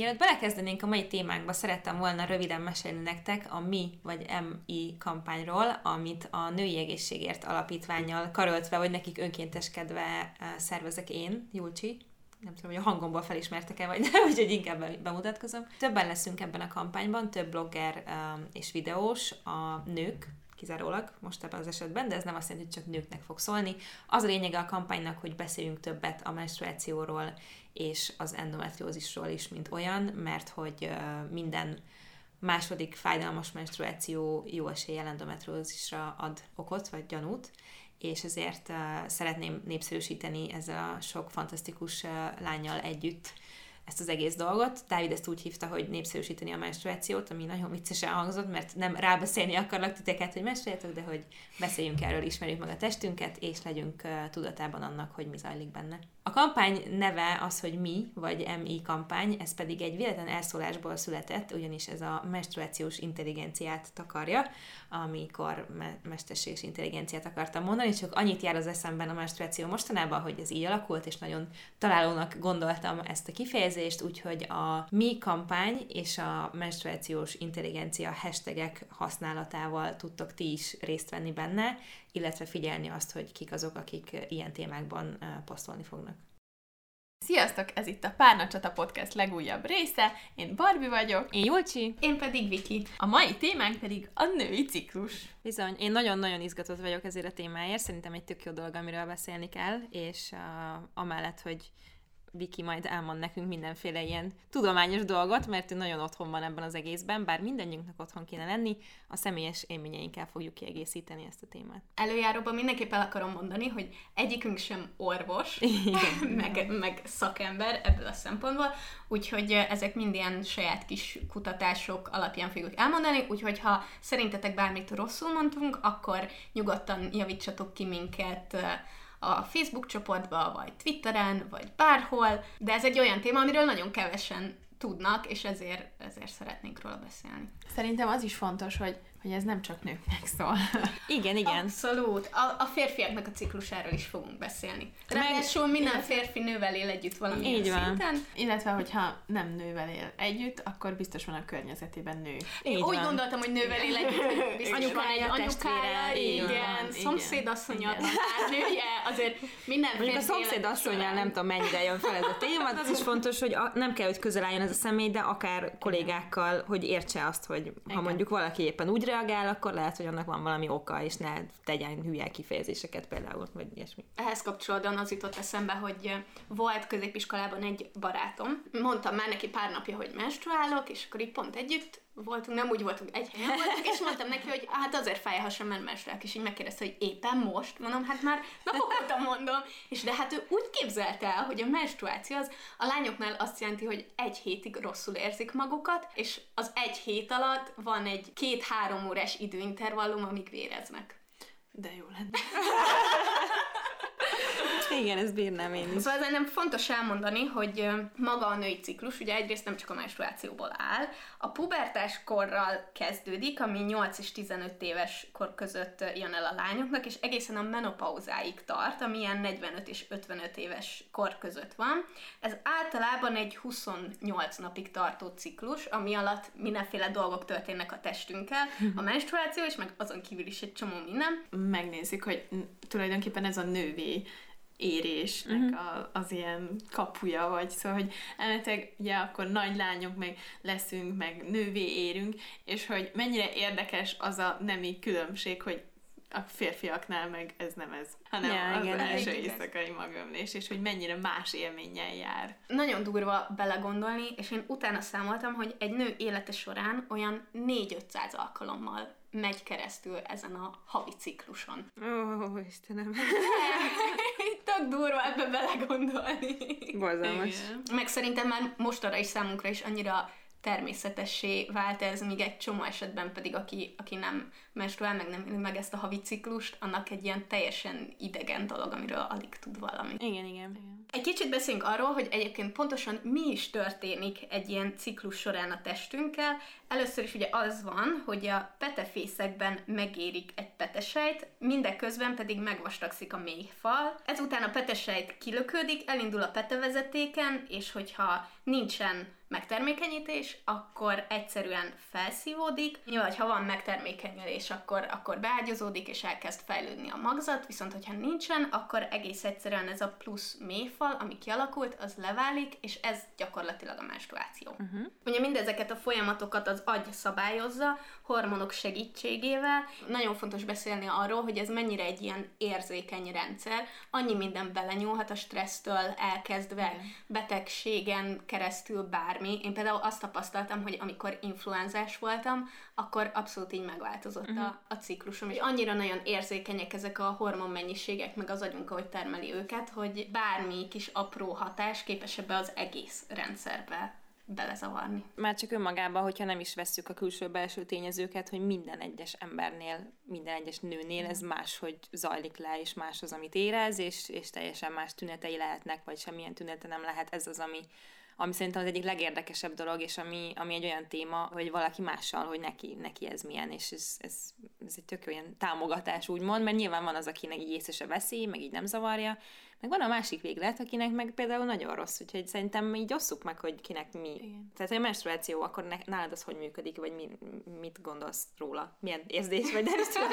Mielőtt belekezdenénk a mai témánkba, szerettem volna röviden mesélni nektek a Mi vagy MI kampányról, amit a Női Egészségért Alapítványjal karöltve, vagy nekik önkénteskedve szervezek én, Julcsi, nem tudom, hogy a hangomból felismertek-e, vagy nem, úgyhogy inkább bemutatkozom. Többen leszünk ebben a kampányban, több blogger és videós, a nők, kizárólag most ebben az esetben, de ez nem azt jelenti, hogy csak nőknek fog szólni. Az a lényege a kampánynak, hogy beszéljünk többet a menstruációról és az endometriózisról is, mint olyan, mert hogy minden második fájdalmas menstruáció jó eséllyel endometriózisra ad okot, vagy gyanút, és ezért szeretném népszerűsíteni ezzel a sok fantasztikus lányjal együtt ezt az egész dolgot. Dávid ezt úgy hívta, hogy népszerűsíteni a menstruációt, ami nagyon viccesen hangzott, mert nem rábeszélni akarlak titeket, hogy menstruáljatok, de hogy beszéljünk erről, ismerjük meg a testünket, és legyünk tudatában annak, hogy mi zajlik benne. A kampány neve az, hogy mi, vagy MI kampány, ez pedig egy véletlen elszólásból született, ugyanis ez a menstruációs intelligenciát takarja, amikor me- mesterséges intelligenciát akartam mondani, csak annyit jár az eszemben a menstruáció mostanában, hogy ez így alakult, és nagyon találónak gondoltam ezt a kifejezést, úgyhogy a mi kampány és a menstruációs intelligencia hashtagek használatával tudtok ti is részt venni benne, illetve figyelni azt, hogy kik azok, akik ilyen témákban posztolni fognak. Sziasztok, ez itt a Párnacsata Podcast legújabb része. Én Barbie vagyok. Én Julcsi. Én pedig Viki. A mai témánk pedig a női ciklus. Bizony, én nagyon-nagyon izgatott vagyok ezért a témáért. Szerintem egy tök jó dolog, amiről beszélni kell, és uh, amellett, hogy Viki majd elmond nekünk mindenféle ilyen tudományos dolgot, mert ő nagyon otthon van ebben az egészben, bár mindannyiunknak otthon kéne lenni, a személyes élményeinkkel fogjuk kiegészíteni ezt a témát. Előjáróban mindenképp el akarom mondani, hogy egyikünk sem orvos, meg, meg szakember ebből a szempontból, úgyhogy ezek mind ilyen saját kis kutatások alapján fogjuk elmondani, úgyhogy ha szerintetek bármit rosszul mondtunk, akkor nyugodtan javítsatok ki minket a Facebook csoportba, vagy Twitteren, vagy bárhol, de ez egy olyan téma, amiről nagyon kevesen tudnak, és ezért, ezért szeretnénk róla beszélni. Szerintem az is fontos, hogy hogy ez nem csak nőknek szól. igen, igen. Abszolút. A, a férfiaknak a ciklusáról is fogunk beszélni. Ráadásul minden illetve... férfi nővel él együtt valamilyen Így van. szinten. Illetve, hogyha nem nővel él együtt, akkor biztos van a környezetében nő. Én Így úgy van. gondoltam, hogy nővel él együtt. Biztos anyukája, van egy anyukája, igen, igen, szomszédasszonya, nője, azért minden Mondjuk a szomszédasszonyjal nem tudom mennyire jön fel ez a téma, de az is fontos, hogy a, nem kell, hogy közel álljon ez a személy, de akár kollégákkal, hogy értse azt, hogy ha mondjuk valaki éppen úgy reagál, akkor lehet, hogy annak van valami oka, és ne tegyen hülye kifejezéseket például, vagy ilyesmi. Ehhez kapcsolódóan az jutott eszembe, hogy volt középiskolában egy barátom, mondtam már neki pár napja, hogy menstruálok, és akkor így pont együtt voltunk, nem úgy voltunk, egy helyen voltunk, és mondtam neki, hogy hát azért fáj a hasam, mert menstruálok, és így megkérdezte, hogy éppen most, mondom, hát már napok óta mondom, és de hát ő úgy képzelte el, hogy a menstruáció az a lányoknál azt jelenti, hogy egy hétig rosszul érzik magukat, és az egy hét alatt van egy két-három órás időintervallum, amíg véreznek. De jó lenne. Igen, ez bírnám én is. Szóval nem fontos elmondani, hogy maga a női ciklus ugye egyrészt nem csak a menstruációból áll, a pubertás korral kezdődik, ami 8 és 15 éves kor között jön el a lányoknak, és egészen a menopauzáig tart, ami ilyen 45 és 55 éves kor között van. Ez általában egy 28 napig tartó ciklus, ami alatt mindenféle dolgok történnek a testünkkel, a menstruáció, és meg azon kívül is egy csomó minden. Megnézzük, hogy tulajdonképpen ez a nővé érésnek uh-huh. a, az ilyen kapuja, vagy szóval, hogy elméletileg ugye akkor nagy lányok meg leszünk, meg nővé érünk, és hogy mennyire érdekes az a nemi különbség, hogy a férfiaknál meg ez nem ez, hanem ja, az igen, első igen. éjszakai magömlés, és hogy mennyire más élménnyel jár. Nagyon durva belegondolni, és én utána számoltam, hogy egy nő élete során olyan 4-500 alkalommal megy keresztül ezen a havi cikluson. Ó, oh, Istenem. Tök durva ebbe belegondolni. Borzalmas. Meg szerintem már mostanra is számunkra is annyira természetessé vált ez, míg egy csomó esetben pedig, aki, aki nem menstruál, meg nem meg ezt a havi ciklust, annak egy ilyen teljesen idegen dolog, amiről alig tud valami. Igen, igen. igen. Egy kicsit beszéljünk arról, hogy egyébként pontosan mi is történik egy ilyen ciklus során a testünkkel. Először is ugye az van, hogy a petefészekben megérik egy petesejt, mindeközben pedig megvastagszik a méhfal. Ezután a petesejt kilöködik, elindul a petevezetéken, és hogyha nincsen megtermékenyítés, akkor egyszerűen felszívódik. Nyilván, ha van megtermékenyülés, akkor, akkor beágyazódik és elkezd fejlődni a magzat, viszont hogyha nincsen, akkor egész egyszerűen ez a plusz mélyfal, ami kialakult, az leválik, és ez gyakorlatilag a menstruáció. Uh-huh. Ugye mindezeket a folyamatokat az agy szabályozza, hormonok segítségével. Nagyon fontos beszélni arról, hogy ez mennyire egy ilyen érzékeny rendszer. Annyi minden belenyúlhat a stressztől elkezdve, betegségen keresztül bármi. Én például azt tapasztaltam, hogy amikor influenzás voltam, akkor abszolút így megváltozott uh-huh. a, a ciklusom, és annyira nagyon érzékenyek ezek a hormonmennyiségek, meg az agyunk, ahogy termeli őket, hogy bármi kis apró hatás képes ebbe az egész rendszerbe belezavarni. Már csak önmagában, hogyha nem is vesszük a külső-belső tényezőket, hogy minden egyes embernél, minden egyes nőnél ez máshogy zajlik le, és más az, amit érez, és, és teljesen más tünetei lehetnek, vagy semmilyen tünete nem lehet. Ez az, ami, ami szerintem az egyik legérdekesebb dolog, és ami, ami egy olyan téma, hogy valaki mással, hogy neki, neki ez milyen, és ez, ez, ez egy tök olyan támogatás úgymond, mert nyilván van az, akinek így észre se veszi, meg így nem zavarja, meg van a másik véglet, akinek meg például nagyon rossz, úgyhogy szerintem így osszuk meg, hogy kinek mi. Igen. Tehát, a menstruáció, akkor ne, nálad az hogy működik, vagy mi, mit gondolsz róla? Milyen érzés, vagy nem is tudom,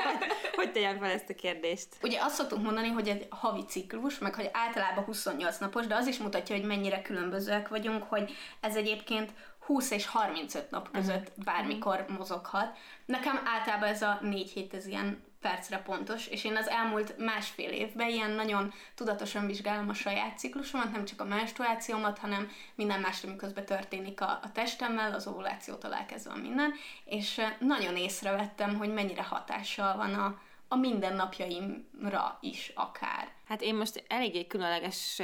hogy tegyem fel ezt a kérdést. Ugye azt szoktunk mondani, hogy egy havi ciklus, meg hogy általában 28 napos, de az is mutatja, hogy mennyire különbözőek vagyunk, hogy ez egyébként 20 és 35 nap között uh-huh. bármikor mozoghat. Nekem általában ez a négy hét, ez ilyen percre pontos, és én az elmúlt másfél évben ilyen nagyon tudatosan vizsgálom a saját ciklusomat, nem csak a menstruációmat, hanem minden más, ami közben történik a, a testemmel, az ovulációtól elkezdve minden, és nagyon észrevettem, hogy mennyire hatással van a, a mindennapjaimra is akár. Hát én most eléggé különleges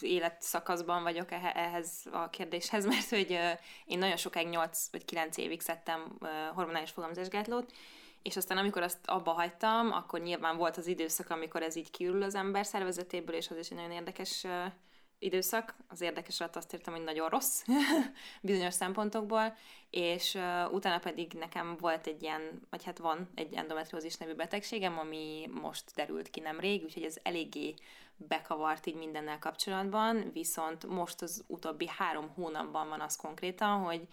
életszakaszban vagyok ehhez a kérdéshez, mert hogy én nagyon sokáig 8 vagy 9 évig szedtem hormonális fogamzásgátlót, és aztán amikor azt abba hagytam, akkor nyilván volt az időszak, amikor ez így kiürül az ember szervezetéből, és az is egy nagyon érdekes időszak. Az érdekes alatt azt értem, hogy nagyon rossz bizonyos szempontokból, és uh, utána pedig nekem volt egy ilyen, vagy hát van egy endometriózis nevű betegségem, ami most derült ki nemrég, úgyhogy ez eléggé bekavart így mindennel kapcsolatban, viszont most az utóbbi három hónapban van az konkrétan, hogy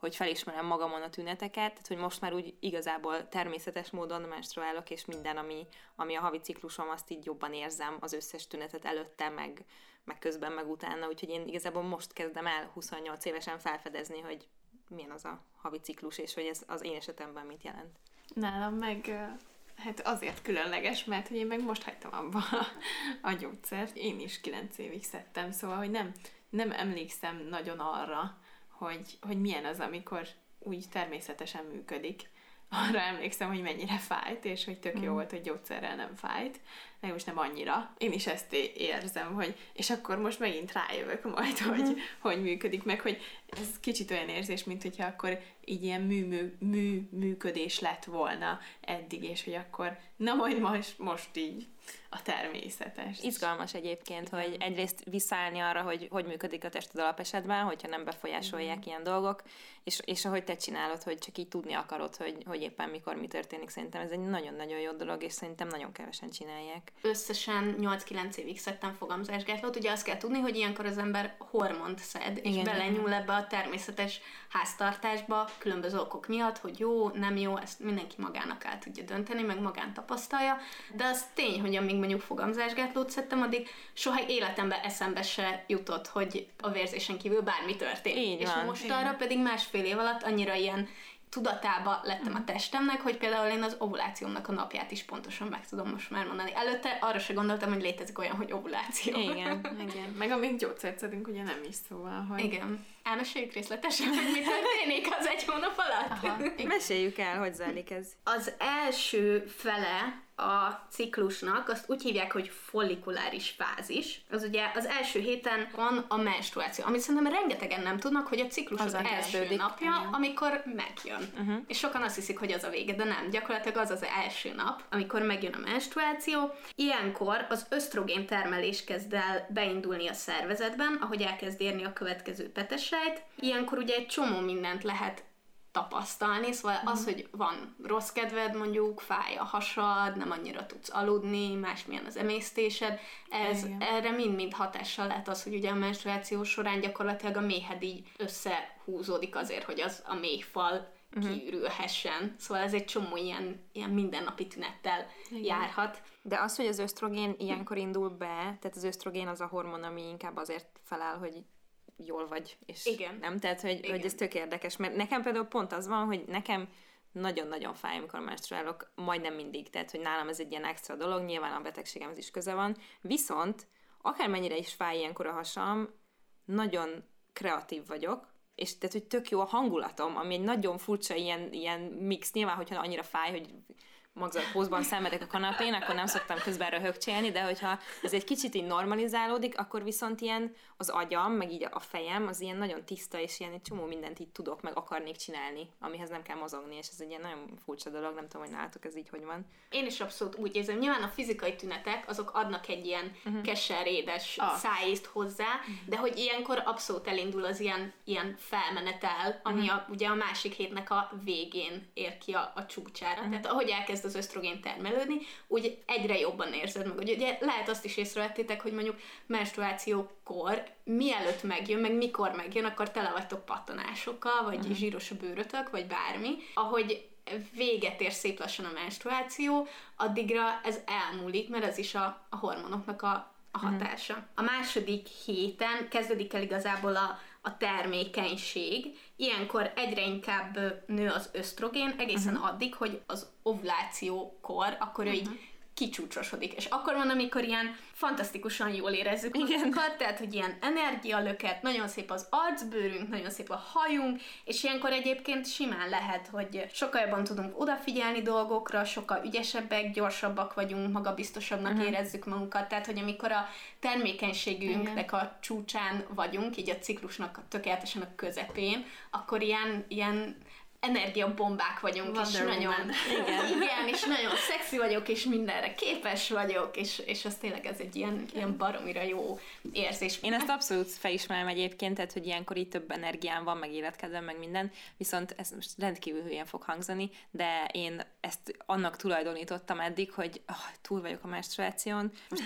hogy felismerem magamon a tüneteket, tehát hogy most már úgy igazából természetes módon menstruálok, és minden, ami, ami a havi ciklusom, azt így jobban érzem, az összes tünetet előtte, meg, meg közben, meg utána, úgyhogy én igazából most kezdem el 28 évesen felfedezni, hogy milyen az a havi ciklus, és hogy ez az én esetemben mit jelent. Nálam meg hát azért különleges, mert hogy én meg most hagytam abba a gyógyszert. Én is 9 évig szedtem, szóval, hogy nem, nem emlékszem nagyon arra, hogy, hogy milyen az, amikor úgy természetesen működik. Arra emlékszem, hogy mennyire fájt, és hogy tök jó mm. volt, hogy gyógyszerrel nem fájt de most nem annyira. Én is ezt érzem, hogy és akkor most megint rájövök majd, hogy, mm. hogy működik, meg hogy ez kicsit olyan érzés, mint hogyha akkor így ilyen mű, mű, mű, működés lett volna eddig, és hogy akkor na majd most, most így a természetes. Izgalmas egyébként, Igen. hogy egyrészt visszaállni arra, hogy hogy működik a tested alapesetben, hogyha nem befolyásolják Igen. ilyen dolgok, és, és ahogy te csinálod, hogy csak így tudni akarod, hogy, hogy éppen mikor mi történik, szerintem ez egy nagyon-nagyon jó dolog, és szerintem nagyon kevesen csinálják. Összesen 8-9 évig szedtem fogamzásgátlót, ugye azt kell tudni, hogy ilyenkor az ember hormont szed, és Igen. belenyúl ebbe a természetes háztartásba, különböző okok miatt, hogy jó, nem jó, ezt mindenki magának el tudja dönteni, meg magán tapasztalja, de az tény, hogy amíg mondjuk fogamzásgátlót szedtem, addig soha életembe eszembe se jutott, hogy a vérzésen kívül bármi történt. Így és van. most arra pedig másfél év alatt annyira ilyen tudatába lettem a testemnek, hogy például én az ovulációmnak a napját is pontosan meg tudom most már mondani. Előtte arra se gondoltam, hogy létezik olyan, hogy ovuláció. Igen, igen. Meg amíg gyógyszert szedünk, ugye nem is szóval, hogy... Igen. Elmeséljük részletesen, hogy mi történik az egy hónap alatt? Aha. Meséljük el, hogy zajlik ez. Az első fele a ciklusnak, azt úgy hívják, hogy follikuláris fázis. Az ugye az első héten van a menstruáció, amit szerintem rengetegen nem tudnak, hogy a ciklus az, az első napja, Igen. amikor megjön. Uh-huh. És sokan azt hiszik, hogy az a vége, de nem. Gyakorlatilag az az első nap, amikor megjön a menstruáció. Ilyenkor az ösztrogén termelés kezd el beindulni a szervezetben, ahogy elkezd érni a következő petesejt. Ilyenkor ugye egy csomó mindent lehet tapasztalni, szóval az, hogy van rossz kedved, mondjuk fáj a hasad, nem annyira tudsz aludni, másmilyen az emésztésed, ez Igen. erre mind-mind hatással lehet az, hogy ugye a menstruáció során gyakorlatilag a méhed így összehúzódik azért, hogy az a méhfal uh-huh. kiürülhessen. Szóval ez egy csomó ilyen, ilyen mindennapi tünettel Igen. járhat. De az, hogy az ösztrogén ilyenkor indul be, tehát az ösztrogén az a hormon, ami inkább azért feláll, hogy jól vagy, és Igen. nem? Tehát, hogy, Igen. hogy ez tök érdekes, mert nekem például pont az van, hogy nekem nagyon-nagyon fáj, amikor menstruálok, majdnem mindig, tehát, hogy nálam ez egy ilyen extra dolog, nyilván a betegségemhez is köze van, viszont akármennyire is fáj ilyenkor a hasam, nagyon kreatív vagyok, és tehát, hogy tök jó a hangulatom, ami egy nagyon furcsa ilyen, ilyen mix, nyilván, hogyha annyira fáj, hogy magzatpózban szenvedek a kanapén, akkor nem szoktam közben röhögcsélni, de hogyha ez egy kicsit így normalizálódik, akkor viszont ilyen az agyam, meg így a fejem, az ilyen nagyon tiszta, és ilyen egy csomó mindent így tudok, meg akarnék csinálni, amihez nem kell mozogni, és ez egy ilyen nagyon furcsa dolog, nem tudom, hogy nálatok ez így hogy van. Én is abszolút úgy érzem, nyilván a fizikai tünetek, azok adnak egy ilyen uh-huh. keserédes ah. szájízt hozzá, de hogy ilyenkor abszolút elindul az ilyen, ilyen felmenetel, ami uh-huh. a, ugye a másik hétnek a végén ér ki a, a csúcsára. Uh-huh. Tehát ahogy elkezd az ösztrogén termelődni, úgy egyre jobban érzed meg. Ugye lehet azt is észrevettétek, hogy mondjuk menstruációkor, mielőtt megjön, meg mikor megjön, akkor tele vagytok pattanásokkal, vagy uh-huh. zsíros a bőrötök, vagy bármi. Ahogy véget ér szép lassan a menstruáció, addigra ez elmúlik, mert ez is a, a hormonoknak a, a mhm. hatása. Uh-huh. A második héten kezdődik el igazából a, a termékenység. Ilyenkor egyre inkább nő az ösztrogén, egészen uh-huh. addig, hogy az ovulációkor, akkor uh-huh. ő így mhm kicsúcsosodik. És akkor van, amikor ilyen fantasztikusan jól érezzük magunkat, tehát, hogy ilyen energialöket, nagyon szép az arcbőrünk, nagyon szép a hajunk, és ilyenkor egyébként simán lehet, hogy sokkal jobban tudunk odafigyelni dolgokra, sokkal ügyesebbek, gyorsabbak vagyunk, magabiztosabbnak uh-huh. érezzük magunkat, tehát, hogy amikor a termékenységünknek a csúcsán vagyunk, így a ciklusnak tökéletesen a közepén, akkor ilyen, ilyen energiabombák vagyunk, Wonder és Woman. nagyon, igen. igen, és nagyon szexi vagyok, és mindenre képes vagyok, és, és az tényleg ez egy ilyen, ilyen baromira jó érzés. Én ezt abszolút felismerem egyébként, tehát, hogy ilyenkor itt több energiám van, meg életkedvem, meg minden, viszont ez most rendkívül hülyen fog hangzani, de én ezt annak tulajdonítottam eddig, hogy oh, túl vagyok a menstruáción, most,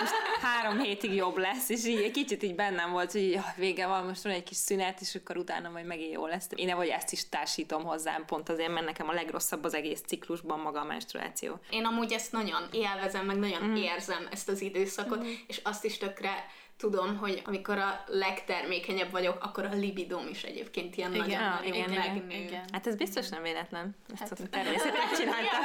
most három hétig jobb lesz, és így egy kicsit így bennem volt, hogy oh, vége van, most van egy kis szünet, és akkor utána majd megint jó lesz. Én vagy ezt is társ társítom hozzám, pont azért, mert nekem a legrosszabb az egész ciklusban maga a menstruáció. Én amúgy ezt nagyon élvezem, meg nagyon mm. érzem ezt az időszakot, mm. és azt is tökre tudom, hogy amikor a legtermékenyebb vagyok, akkor a libidóm is egyébként ilyen igen, nagyon igen, igen, igen. Hát ez biztos nem véletlen. Ezt hát, természetesen csináltam.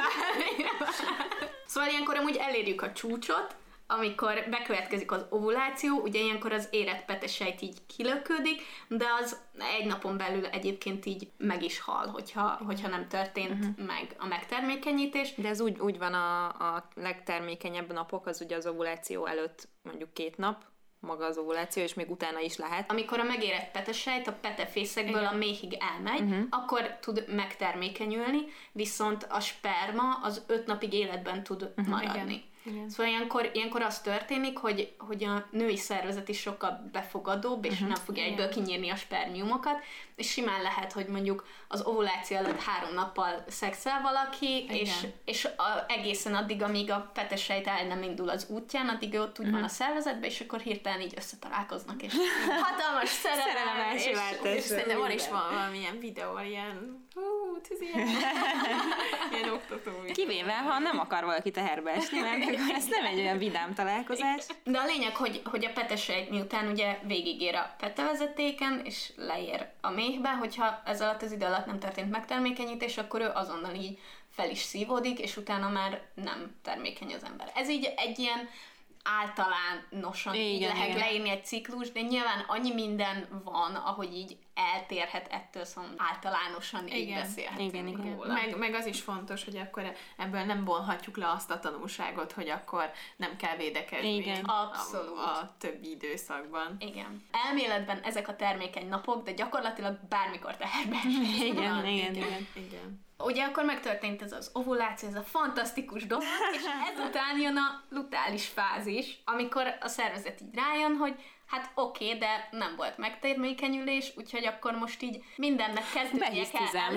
szóval ilyenkor amúgy elérjük a csúcsot, amikor bekövetkezik az ovuláció, ugye ilyenkor az érett petesejt így kilöködik, de az egy napon belül egyébként így meg is hal, hogyha, hogyha nem történt uh-huh. meg a megtermékenyítés. De ez úgy, úgy van a, a legtermékenyebb napok, az ugye az ovuláció előtt mondjuk két nap, maga az ovuláció, és még utána is lehet. Amikor a megérett petesejt a petefészekből a méhig elmegy, uh-huh. akkor tud megtermékenyülni, viszont a sperma az öt napig életben tud uh-huh. maradni. Igen. Igen. Szóval ilyenkor, ilyenkor az történik, hogy, hogy a női szervezet is sokkal befogadóbb, és uh-huh. nem fogja egyből kinyírni a spermiumokat, és simán lehet, hogy mondjuk az ovuláció előtt három nappal szexel valaki, Igen. és, és a, egészen addig, amíg a petesejt el nem indul az útján, addig ott úgy uh-huh. van a szervezetben, és akkor hirtelen így összetalálkoznak, és hatalmas szerelem, és, és, és szerintem van is valamilyen videó, ilyen hú, ez ilyen, oktató. Kivéve, ha nem akar valaki teherbe esni, mert ez nem egy olyan vidám találkozás. De a lényeg, hogy, hogy a petesejt miután ugye végigér a petevezetéken, és leér a méhbe, hogyha ez alatt az idő alatt nem történt megtermékenyítés, akkor ő azonnal így fel is szívódik, és utána már nem termékeny az ember. Ez így egy ilyen általánosan igen, így lehet igen. leírni egy ciklus, de nyilván annyi minden van, ahogy így eltérhet ettől, szóval általánosan igen, így beszélhetünk igen, igen. Róla. Meg, meg az is fontos, hogy akkor ebből nem vonhatjuk le azt a tanulságot, hogy akkor nem kell védekezni igen. Abszolút. A, a többi időszakban. Igen. Elméletben ezek a termékeny napok, de gyakorlatilag bármikor teherbe igen, igen, igen, igen. igen. Ugye akkor megtörtént ez az ovuláció, ez a fantasztikus dolog, és ezután jön a lutális fázis, amikor a szervezet így rájön, hogy hát oké, okay, de nem volt megtermékenyülés, úgyhogy akkor most így mindennek kezdődnie kell.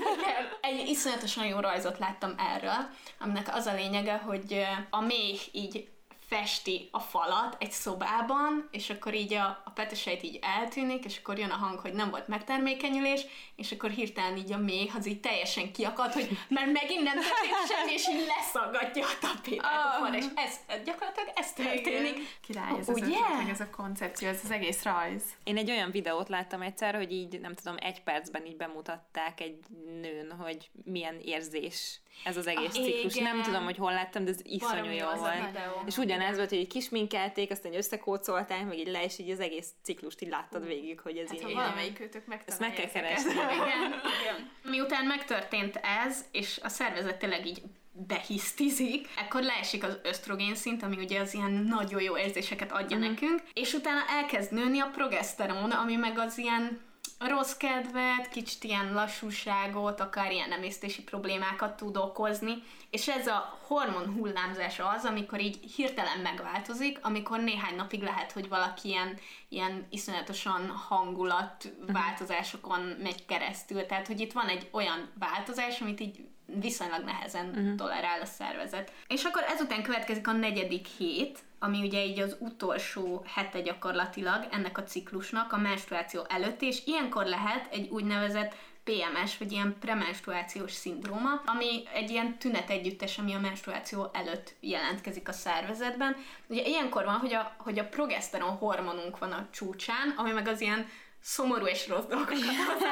Egy iszonyatosan jó rajzot láttam erről, aminek az a lényege, hogy a méh így festi a falat egy szobában, és akkor így a, a peteseit így eltűnik, és akkor jön a hang, hogy nem volt megtermékenyülés, és akkor hirtelen így a méh az így teljesen kiakad, hogy mert megint nem történt semmi, és így leszaggatja a tapétát oh. a és ez, gyakorlatilag ez történik. Igen. Király, ez, Ugye? az ez a koncepció, ez az egész rajz. Én egy olyan videót láttam egyszer, hogy így, nem tudom, egy percben így bemutatták egy nőn, hogy milyen érzés ez az egész ah, ciklus. Igen. Nem tudom, hogy hol láttam, de ez iszonyú jó volt. És ugyanez volt, hogy így kisminkelték, aztán összekócolták, meg így le, és így az egész ciklust így láttad végig, hogy ez hát, így. valamelyik őtök Ezt meg kell keresni. Igen. Igen. Miután megtörtént ez, és a szervezet tényleg így behisztizik, akkor leesik az ösztrogén szint, ami ugye az ilyen nagyon jó érzéseket adja uh-huh. nekünk, és utána elkezd nőni a progeszteron, ami meg az ilyen rossz kedvet, kicsit ilyen lassúságot, akár ilyen emésztési problémákat tud okozni, és ez a hormon hullámzása az, amikor így hirtelen megváltozik, amikor néhány napig lehet, hogy valaki ilyen, ilyen iszonyatosan hangulatváltozásokon mhm. megy keresztül, tehát hogy itt van egy olyan változás, amit így viszonylag nehezen uh-huh. tolerál a szervezet. És akkor ezután következik a negyedik hét, ami ugye így az utolsó hete gyakorlatilag ennek a ciklusnak, a menstruáció előtt, és ilyenkor lehet egy úgynevezett PMS, vagy ilyen premenstruációs szindróma, ami egy ilyen tünet együttes, ami a menstruáció előtt jelentkezik a szervezetben. Ugye ilyenkor van, hogy a, hogy a progeszteron hormonunk van a csúcsán, ami meg az ilyen szomorú és rossz dolgokat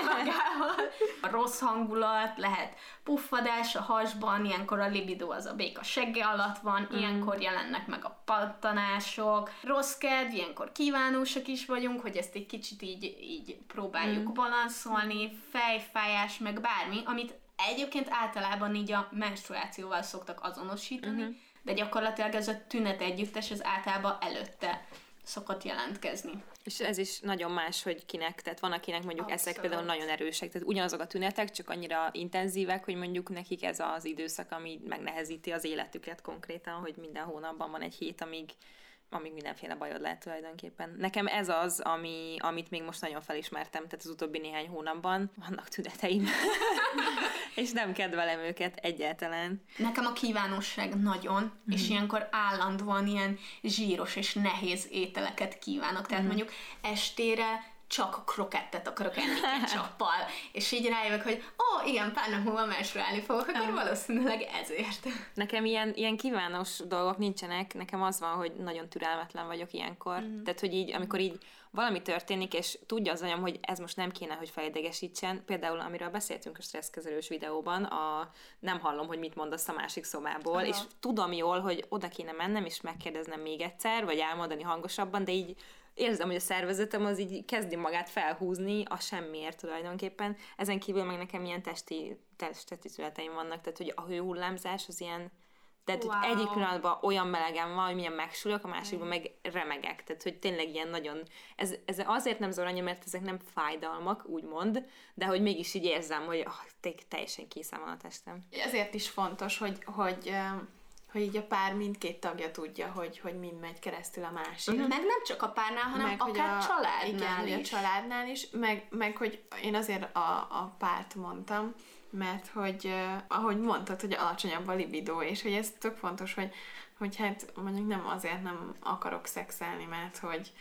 magával. A rossz hangulat, lehet puffadás a hasban, ilyenkor a libido az a béka segge alatt van, mm. ilyenkor jelennek meg a pattanások, rossz kedv, ilyenkor kívánósak is vagyunk, hogy ezt egy kicsit így, így próbáljuk mm. balanszolni, fejfájás, meg bármi, amit egyébként általában így a menstruációval szoktak azonosítani, mm-hmm. de gyakorlatilag ez a tünet együttes, ez általában előtte szokott jelentkezni. És ez is nagyon más, hogy kinek, tehát van, akinek mondjuk Abszolút. ezek például nagyon erősek, tehát ugyanazok a tünetek, csak annyira intenzívek, hogy mondjuk nekik ez az időszak, ami megnehezíti az életüket konkrétan, hogy minden hónapban van egy hét, amíg amíg mindenféle bajod lehet tulajdonképpen. Nekem ez az, ami, amit még most nagyon felismertem, tehát az utóbbi néhány hónapban vannak tüneteim, és nem kedvelem őket egyáltalán. Nekem a kívánóság nagyon, mm. és ilyenkor állandóan ilyen zsíros és nehéz ételeket kívánok. Tehát mm. mondjuk estére csak krokettet akarok enni ketchuppal, és így rájövök, hogy ó, oh, igen, pár nap múlva menstruálni fogok, akkor valószínűleg ezért. Nekem ilyen, ilyen kívános dolgok nincsenek, nekem az van, hogy nagyon türelmetlen vagyok ilyenkor. Mm. Tehát, hogy így, amikor így valami történik, és tudja az anyam, hogy ez most nem kéne, hogy felidegesítsen, például amiről beszéltünk a stresszkezelős videóban, a nem hallom, hogy mit mondasz a másik szobából, Aha. és tudom jól, hogy oda kéne mennem, és megkérdeznem még egyszer, vagy elmondani hangosabban, de így érzem, hogy a szervezetem az így kezdi magát felhúzni a semmiért tulajdonképpen. Ezen kívül meg nekem ilyen testi, testi születeim vannak, tehát hogy a hőhullámzás az ilyen tehát wow. egyik pillanatban olyan melegem van, hogy milyen megsülök, a másikban meg remegek. Tehát, hogy tényleg ilyen nagyon... Ez, ez azért nem zavar mert ezek nem fájdalmak, úgymond, de hogy mégis így érzem, hogy oh, teljesen készen van a testem. Ezért is fontos, hogy, hogy hogy így a pár mindkét tagja tudja, hogy, hogy mind megy keresztül a másik. Uh-huh. Meg nem csak a párnál, hanem meg, akár a, családnál igen, is. a családnál is, meg, meg hogy én azért a, a párt mondtam, mert hogy uh, ahogy mondtad, hogy alacsonyabb a libido, és hogy ez tök fontos, hogy, hogy hát mondjuk nem azért nem akarok szexelni, mert hogy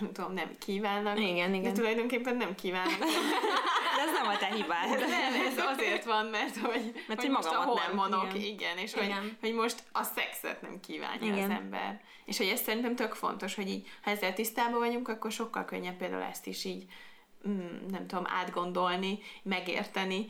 nem tudom, nem kívánnak. Igen, igen. De tulajdonképpen nem kívánnak. de ez nem a te hibád. Nem, ez azért van, mert hogy, mert hogy, hogy most a hormonok, nem. igen, igen és igen. Hogy, hogy most a szexet nem kívánja igen. az ember. És hogy ez szerintem tök fontos, hogy így, ha ezzel tisztában vagyunk, akkor sokkal könnyebb például ezt is így nem tudom, átgondolni, megérteni,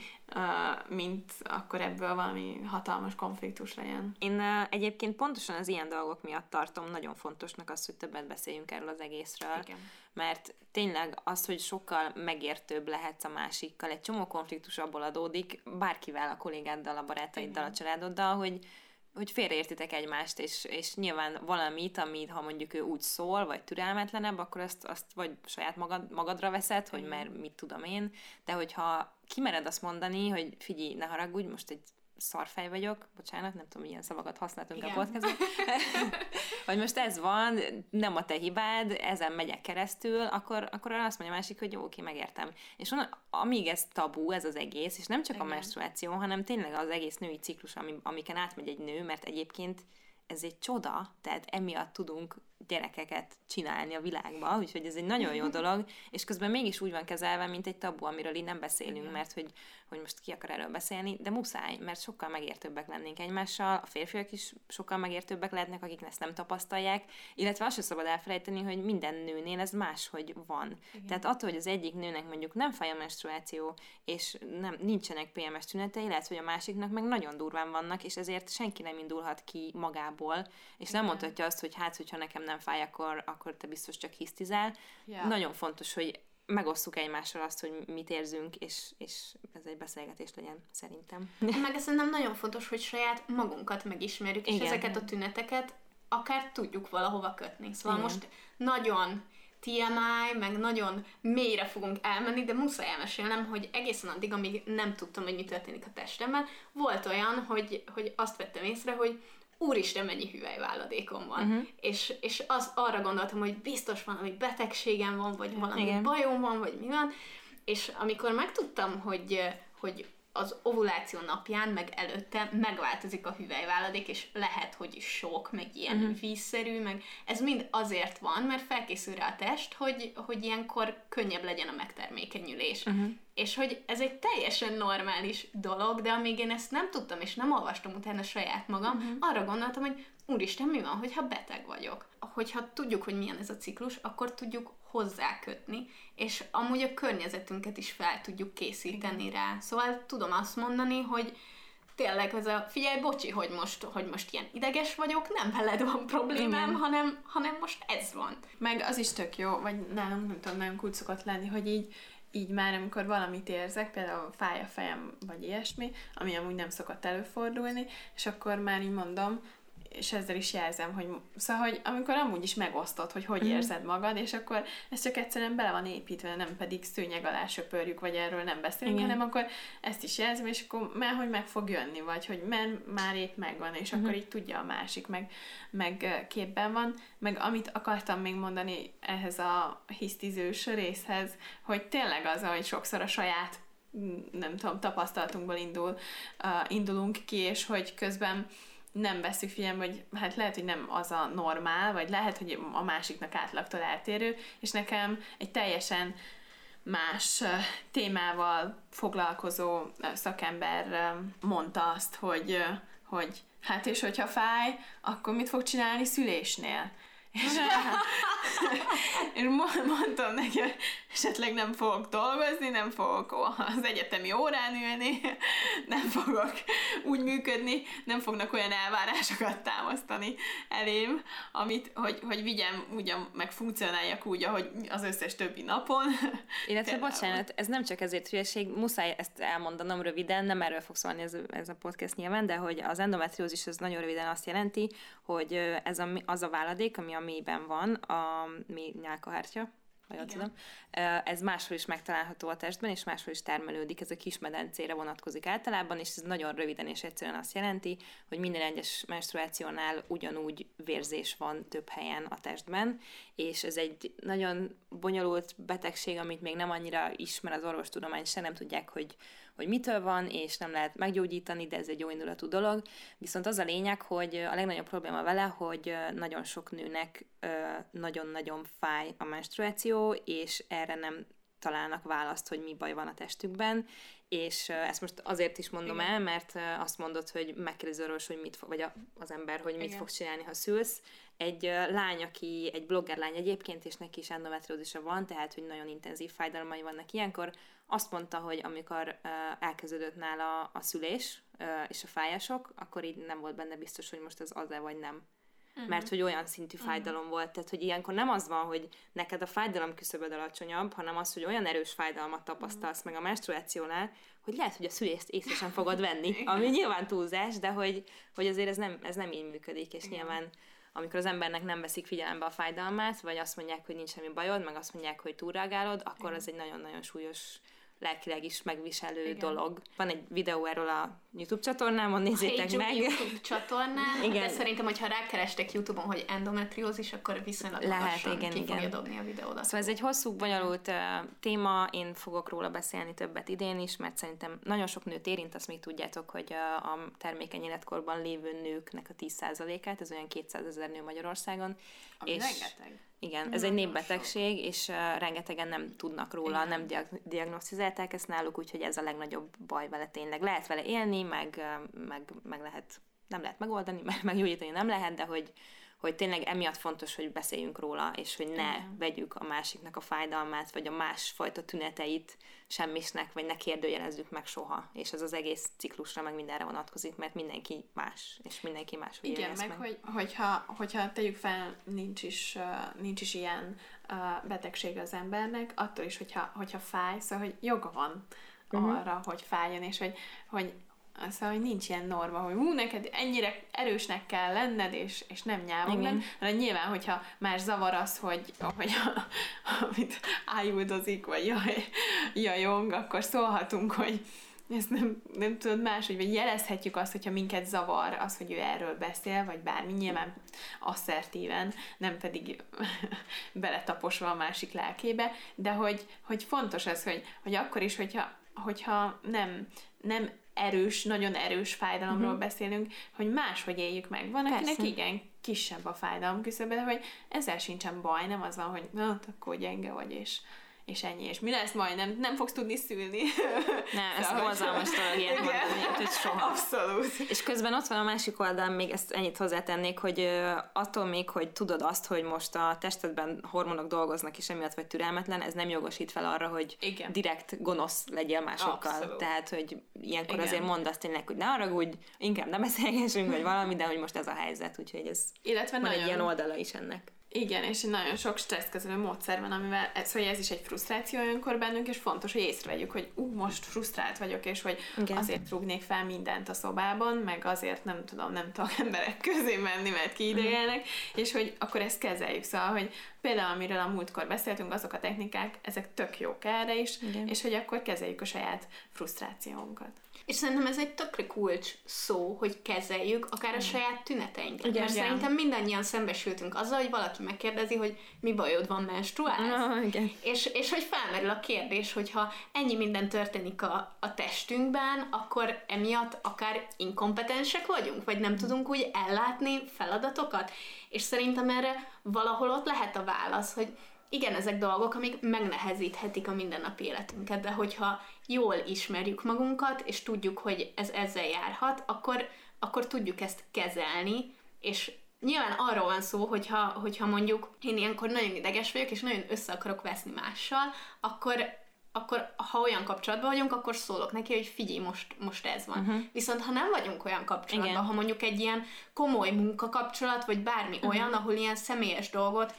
mint akkor ebből valami hatalmas konfliktus legyen. Én egyébként pontosan az ilyen dolgok miatt tartom nagyon fontosnak azt, hogy többet beszéljünk erről az egészről. Igen. Mert tényleg az, hogy sokkal megértőbb lehetsz a másikkal, egy csomó konfliktus abból adódik, bárkivel, a kollégáddal, a barátaiddal, Igen. a családoddal, hogy hogy félreértitek egymást, és, és nyilván valamit, amit ha mondjuk ő úgy szól, vagy türelmetlenebb, akkor azt, azt vagy saját magad, magadra veszed, hogy mert mit tudom én, de hogyha kimered azt mondani, hogy figyelj, ne haragudj, most egy szarfej vagyok, bocsánat, nem tudom, milyen szavakat használtunk Igen. a podcastban, hogy most ez van, nem a te hibád, ezen megyek keresztül, akkor, akkor azt mondja a másik, hogy jó, oké, megértem. És onnan, amíg ez tabu, ez az egész, és nem csak Igen. a menstruáció, hanem tényleg az egész női ciklus, ami, amiken átmegy egy nő, mert egyébként ez egy csoda, tehát emiatt tudunk gyerekeket csinálni a világba, úgyhogy ez egy nagyon jó dolog, és közben mégis úgy van kezelve, mint egy tabu, amiről így nem beszélünk, mert hogy, hogy most ki akar erről beszélni, de muszáj, mert sokkal megértőbbek lennénk egymással, a férfiak is sokkal megértőbbek lehetnek, akik ezt nem tapasztalják, illetve azt sem szabad elfelejteni, hogy minden nőnél ez máshogy van. Igen. Tehát attól, hogy az egyik nőnek mondjuk nem fáj a menstruáció, és nem, nincsenek PMS tünetei, lehet, hogy a másiknak meg nagyon durván vannak, és ezért senki nem indulhat ki magából, és Igen. nem mondhatja azt, hogy hát, hogyha nekem nem nem fáj, akkor, akkor te biztos csak hisztizál. Yeah. Nagyon fontos, hogy megosszuk egymással azt, hogy mit érzünk, és, és ez egy beszélgetés legyen, szerintem. Meg szerintem nagyon fontos, hogy saját magunkat megismerjük, és Igen. ezeket a tüneteket akár tudjuk valahova kötni. Szóval Igen. most nagyon TMI, meg nagyon mélyre fogunk elmenni, de muszáj elmesélnem, hogy egészen addig, amíg nem tudtam, hogy mi történik a testemben, volt olyan, hogy, hogy azt vettem észre, hogy úristen, mennyi hüvelyváladékom van. Uh-huh. És, és az, arra gondoltam, hogy biztos valami betegségem van, vagy valami Igen. bajom van, vagy mi van. És amikor megtudtam, hogy, hogy az ovuláció napján, meg előtte megváltozik a hüvelyváladék, és lehet, hogy is sok, meg ilyen uh-huh. vízszerű, meg ez mind azért van, mert felkészül rá a test, hogy, hogy ilyenkor könnyebb legyen a megtermékenyülés. Uh-huh. És hogy ez egy teljesen normális dolog, de amíg én ezt nem tudtam, és nem olvastam utána saját magam, uh-huh. arra gondoltam, hogy úristen, mi van, hogyha beteg vagyok? Hogyha tudjuk, hogy milyen ez a ciklus, akkor tudjuk hozzákötni, és amúgy a környezetünket is fel tudjuk készíteni rá. Szóval tudom azt mondani, hogy tényleg ez a, figyelj, bocsi, hogy most, hogy most ilyen ideges vagyok, nem veled van problémám, hanem, hanem most ez van. Meg az is tök jó, vagy nem, nem tudom, nagyon kult szokott lenni, hogy így így már amikor valamit érzek, például fáj a fejem, vagy ilyesmi, ami amúgy nem szokott előfordulni, és akkor már így mondom, és ezzel is jelzem, hogy szóval, hogy amikor amúgy is megosztod, hogy hogy mm. érzed magad, és akkor ez csak egyszerűen bele van építve, nem pedig szőnyeg alá söpörjük, vagy erről nem beszélünk, Igen. hanem akkor ezt is jelzem, és akkor már hogy meg fog jönni, vagy hogy men, már épp megvan, és mm. akkor így tudja a másik, meg, meg képben van. Meg amit akartam még mondani ehhez a hisztizős részhez, hogy tényleg az, hogy sokszor a saját nem tudom, tapasztalatunkból indul, uh, indulunk ki, és hogy közben nem veszük figyelembe, hogy hát lehet, hogy nem az a normál, vagy lehet, hogy a másiknak átlagtól eltérő, és nekem egy teljesen más témával foglalkozó szakember mondta azt, hogy, hogy hát és hogyha fáj, akkor mit fog csinálni szülésnél? És én mondtam neki, esetleg nem fogok dolgozni, nem fogok az egyetemi órán ülni, nem fogok úgy működni, nem fognak olyan elvárásokat támasztani elém, amit, hogy, hogy vigyem úgy, meg funkcionáljak úgy, ahogy az összes többi napon. Illetve bocsánat, ez nem csak ezért hülyeség, muszáj ezt elmondanom röviden, nem erről fog szólni ez, ez a podcast nyilván, de hogy az endometriózis az nagyon röviden azt jelenti, hogy ez a, az a váladék, ami a mélyben van, a mély nyálkahártya, ha jól tudom. Ez máshol is megtalálható a testben, és máshol is termelődik, ez a kis medencére vonatkozik általában, és ez nagyon röviden és egyszerűen azt jelenti, hogy minden egyes menstruációnál ugyanúgy vérzés van több helyen a testben, és ez egy nagyon bonyolult betegség, amit még nem annyira ismer az orvostudomány, se nem tudják, hogy, hogy mitől van, és nem lehet meggyógyítani, de ez egy jó indulatú dolog. Viszont az a lényeg, hogy a legnagyobb probléma vele, hogy nagyon sok nőnek nagyon-nagyon fáj a menstruáció, és erre nem találnak választ, hogy mi baj van a testükben, és ezt most azért is mondom Igen. el, mert azt mondod, hogy megkérdezi orvos, hogy mit fog, vagy az ember, hogy mit Igen. fog csinálni, ha szülsz. Egy lány, aki egy blogger lány egyébként, és neki is endometriózisa van, tehát, hogy nagyon intenzív fájdalmai vannak ilyenkor, azt mondta, hogy amikor elkezdődött nála a szülés és a fájások, akkor így nem volt benne biztos, hogy most az az-e vagy nem uh-huh. mert hogy olyan szintű uh-huh. fájdalom volt, tehát hogy ilyenkor nem az van, hogy neked a fájdalom küszöböd alacsonyabb, hanem az, hogy olyan erős fájdalmat tapasztalsz uh-huh. meg a menstruációnál, hogy lehet, hogy a szülést észre sem fogod venni, ami nyilván túlzás, de hogy, hogy azért ez nem, ez nem így működik, és uh-huh. nyilván amikor az embernek nem veszik figyelembe a fájdalmát, vagy azt mondják, hogy nincs semmi bajod, meg azt mondják, hogy túlreagálod, akkor az egy nagyon-nagyon súlyos lelkileg is megviselő Igen. dolog. Van egy videó erről a YouTube csatornámon, nézzétek hey, meg. YouTube csatornán, igen. de szerintem, hogyha rákerestek YouTube-on, hogy endometriózis, akkor viszonylag Lehet, igen, ki igen. fogja dobni a videódat. Szóval ez egy hosszú, bonyolult uh, téma, én fogok róla beszélni többet idén is, mert szerintem nagyon sok nőt érint, azt még tudjátok, hogy a, a termékeny életkorban lévő nőknek a 10%-át, ez olyan 200 ezer nő Magyarországon. Ami és rengeteg. Igen, ez egy népbetegség, és uh, rengetegen nem tudnak róla, Igen. nem diag- diagnosztizálták ezt náluk, úgyhogy ez a legnagyobb baj vele tényleg. Lehet vele élni, meg, meg, meg lehet, nem lehet megoldani, meg meggyógyítani nem lehet, de hogy, hogy tényleg emiatt fontos, hogy beszéljünk róla, és hogy ne Igen. vegyük a másiknak a fájdalmát, vagy a másfajta tüneteit semmisnek, vagy ne kérdőjelezzük meg soha. És ez az egész ciklusra, meg mindenre vonatkozik, mert mindenki más, és mindenki más. Igen, meg, meg. Hogy, hogyha, hogyha tegyük fel, nincs is, nincs is ilyen betegség az embernek, attól is, hogyha, hogyha fáj, szóval, hogy joga van uh-huh. arra, hogy fájjon, és hogy, hogy Szóval, hogy nincs ilyen norma, hogy hú, neked ennyire erősnek kell lenned, és, és nem nyávog nem. Hanem nyilván, hogyha más zavar az, hogy, hogy amit ájuldozik, vagy jaj, jajong, akkor szólhatunk, hogy ezt nem, nem tudod más, hogy jelezhetjük azt, hogyha minket zavar az, hogy ő erről beszél, vagy bármi, nyilván asszertíven, nem pedig beletaposva a másik lelkébe, de hogy, hogy fontos az, hogy, hogy akkor is, hogyha, hogyha nem, nem erős, nagyon erős fájdalomról uh-huh. beszélünk, hogy máshogy éljük meg. Van, Persze. akinek igen, kisebb a fájdalom küszöbe, de hogy ezzel sincsen baj, nem az van, hogy na, akkor gyenge vagy, és és ennyi, és mi lesz majd, nem, nem fogsz tudni szülni. Nem, ez szóval, borzalmas dolog ilyet mondani, úgyhogy soha. Abszolút. És közben ott van a másik oldalon, még ezt ennyit hozzátennék, hogy attól még, hogy tudod azt, hogy most a testedben hormonok dolgoznak, és emiatt vagy türelmetlen, ez nem jogosít fel arra, hogy Igen. direkt gonosz legyél másokkal. Abszolút. Tehát, hogy ilyenkor Igen. azért mondd azt tényleg, hogy ne haragudj, inkább nem beszélgessünk, vagy valami, de hogy most ez a helyzet, úgyhogy ez Illetve van nagyon... egy ilyen oldala is ennek. Igen, és nagyon sok stresszkezelő módszer van, amivel, ez, szóval ez is egy frusztráció olyankor bennünk, és fontos, hogy észrevegyük, hogy ú, most frusztrált vagyok, és hogy Igen. azért rúgnék fel mindent a szobában, meg azért nem tudom, nem tudok emberek közé menni, mert kiidegelnek, mm. és hogy akkor ezt kezeljük. Szóval, hogy például amiről a múltkor beszéltünk, azok a technikák, ezek tök jók erre is, Igen. és hogy akkor kezeljük a saját frusztrációnkat. És szerintem ez egy tökre kulcs szó, hogy kezeljük akár a saját tüneteinket. Igen, Mert igen. szerintem mindannyian szembesültünk azzal, hogy valaki megkérdezi, hogy mi bajod van, menstruálsz. No, igen. És, és hogy felmerül a kérdés, hogyha ennyi minden történik a, a testünkben, akkor emiatt akár inkompetensek vagyunk, vagy nem tudunk úgy ellátni feladatokat. És szerintem erre valahol ott lehet a válasz, hogy igen, ezek dolgok, amik megnehezíthetik a mindennapi életünket, de hogyha jól ismerjük magunkat, és tudjuk, hogy ez ezzel járhat, akkor, akkor tudjuk ezt kezelni, és nyilván arról van szó, hogyha, hogyha mondjuk én ilyenkor nagyon ideges vagyok, és nagyon össze akarok veszni mással, akkor akkor ha olyan kapcsolatban vagyunk, akkor szólok neki, hogy figyelj, most, most ez van. Uh-huh. Viszont ha nem vagyunk olyan kapcsolatban, Igen. ha mondjuk egy ilyen komoly munkakapcsolat, vagy bármi uh-huh. olyan, ahol ilyen személyes dolgot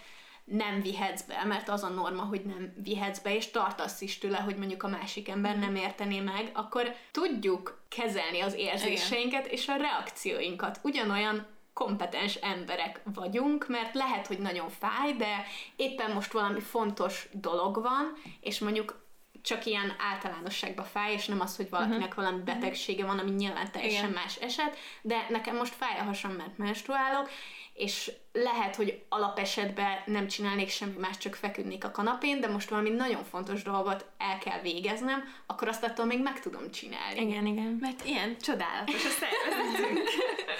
nem vihetsz be, mert az a norma, hogy nem vihetsz be, és tartasz is tőle, hogy mondjuk a másik ember nem értené meg, akkor tudjuk kezelni az érzéseinket Igen. és a reakcióinkat. Ugyanolyan kompetens emberek vagyunk, mert lehet, hogy nagyon fáj, de éppen most valami fontos dolog van, és mondjuk csak ilyen általánosságba fáj, és nem az, hogy valakinek uh-huh. valami betegsége van, ami nyilván teljesen Igen. más eset, de nekem most fáj a hasam, mert menstruálok, és lehet, hogy alapesetben nem csinálnék semmi más, csak feküdnék a kanapén, de most valami nagyon fontos dolgot el kell végeznem, akkor azt attól még meg tudom csinálni. Igen, igen. Mert ilyen csodálatos a szervezetünk.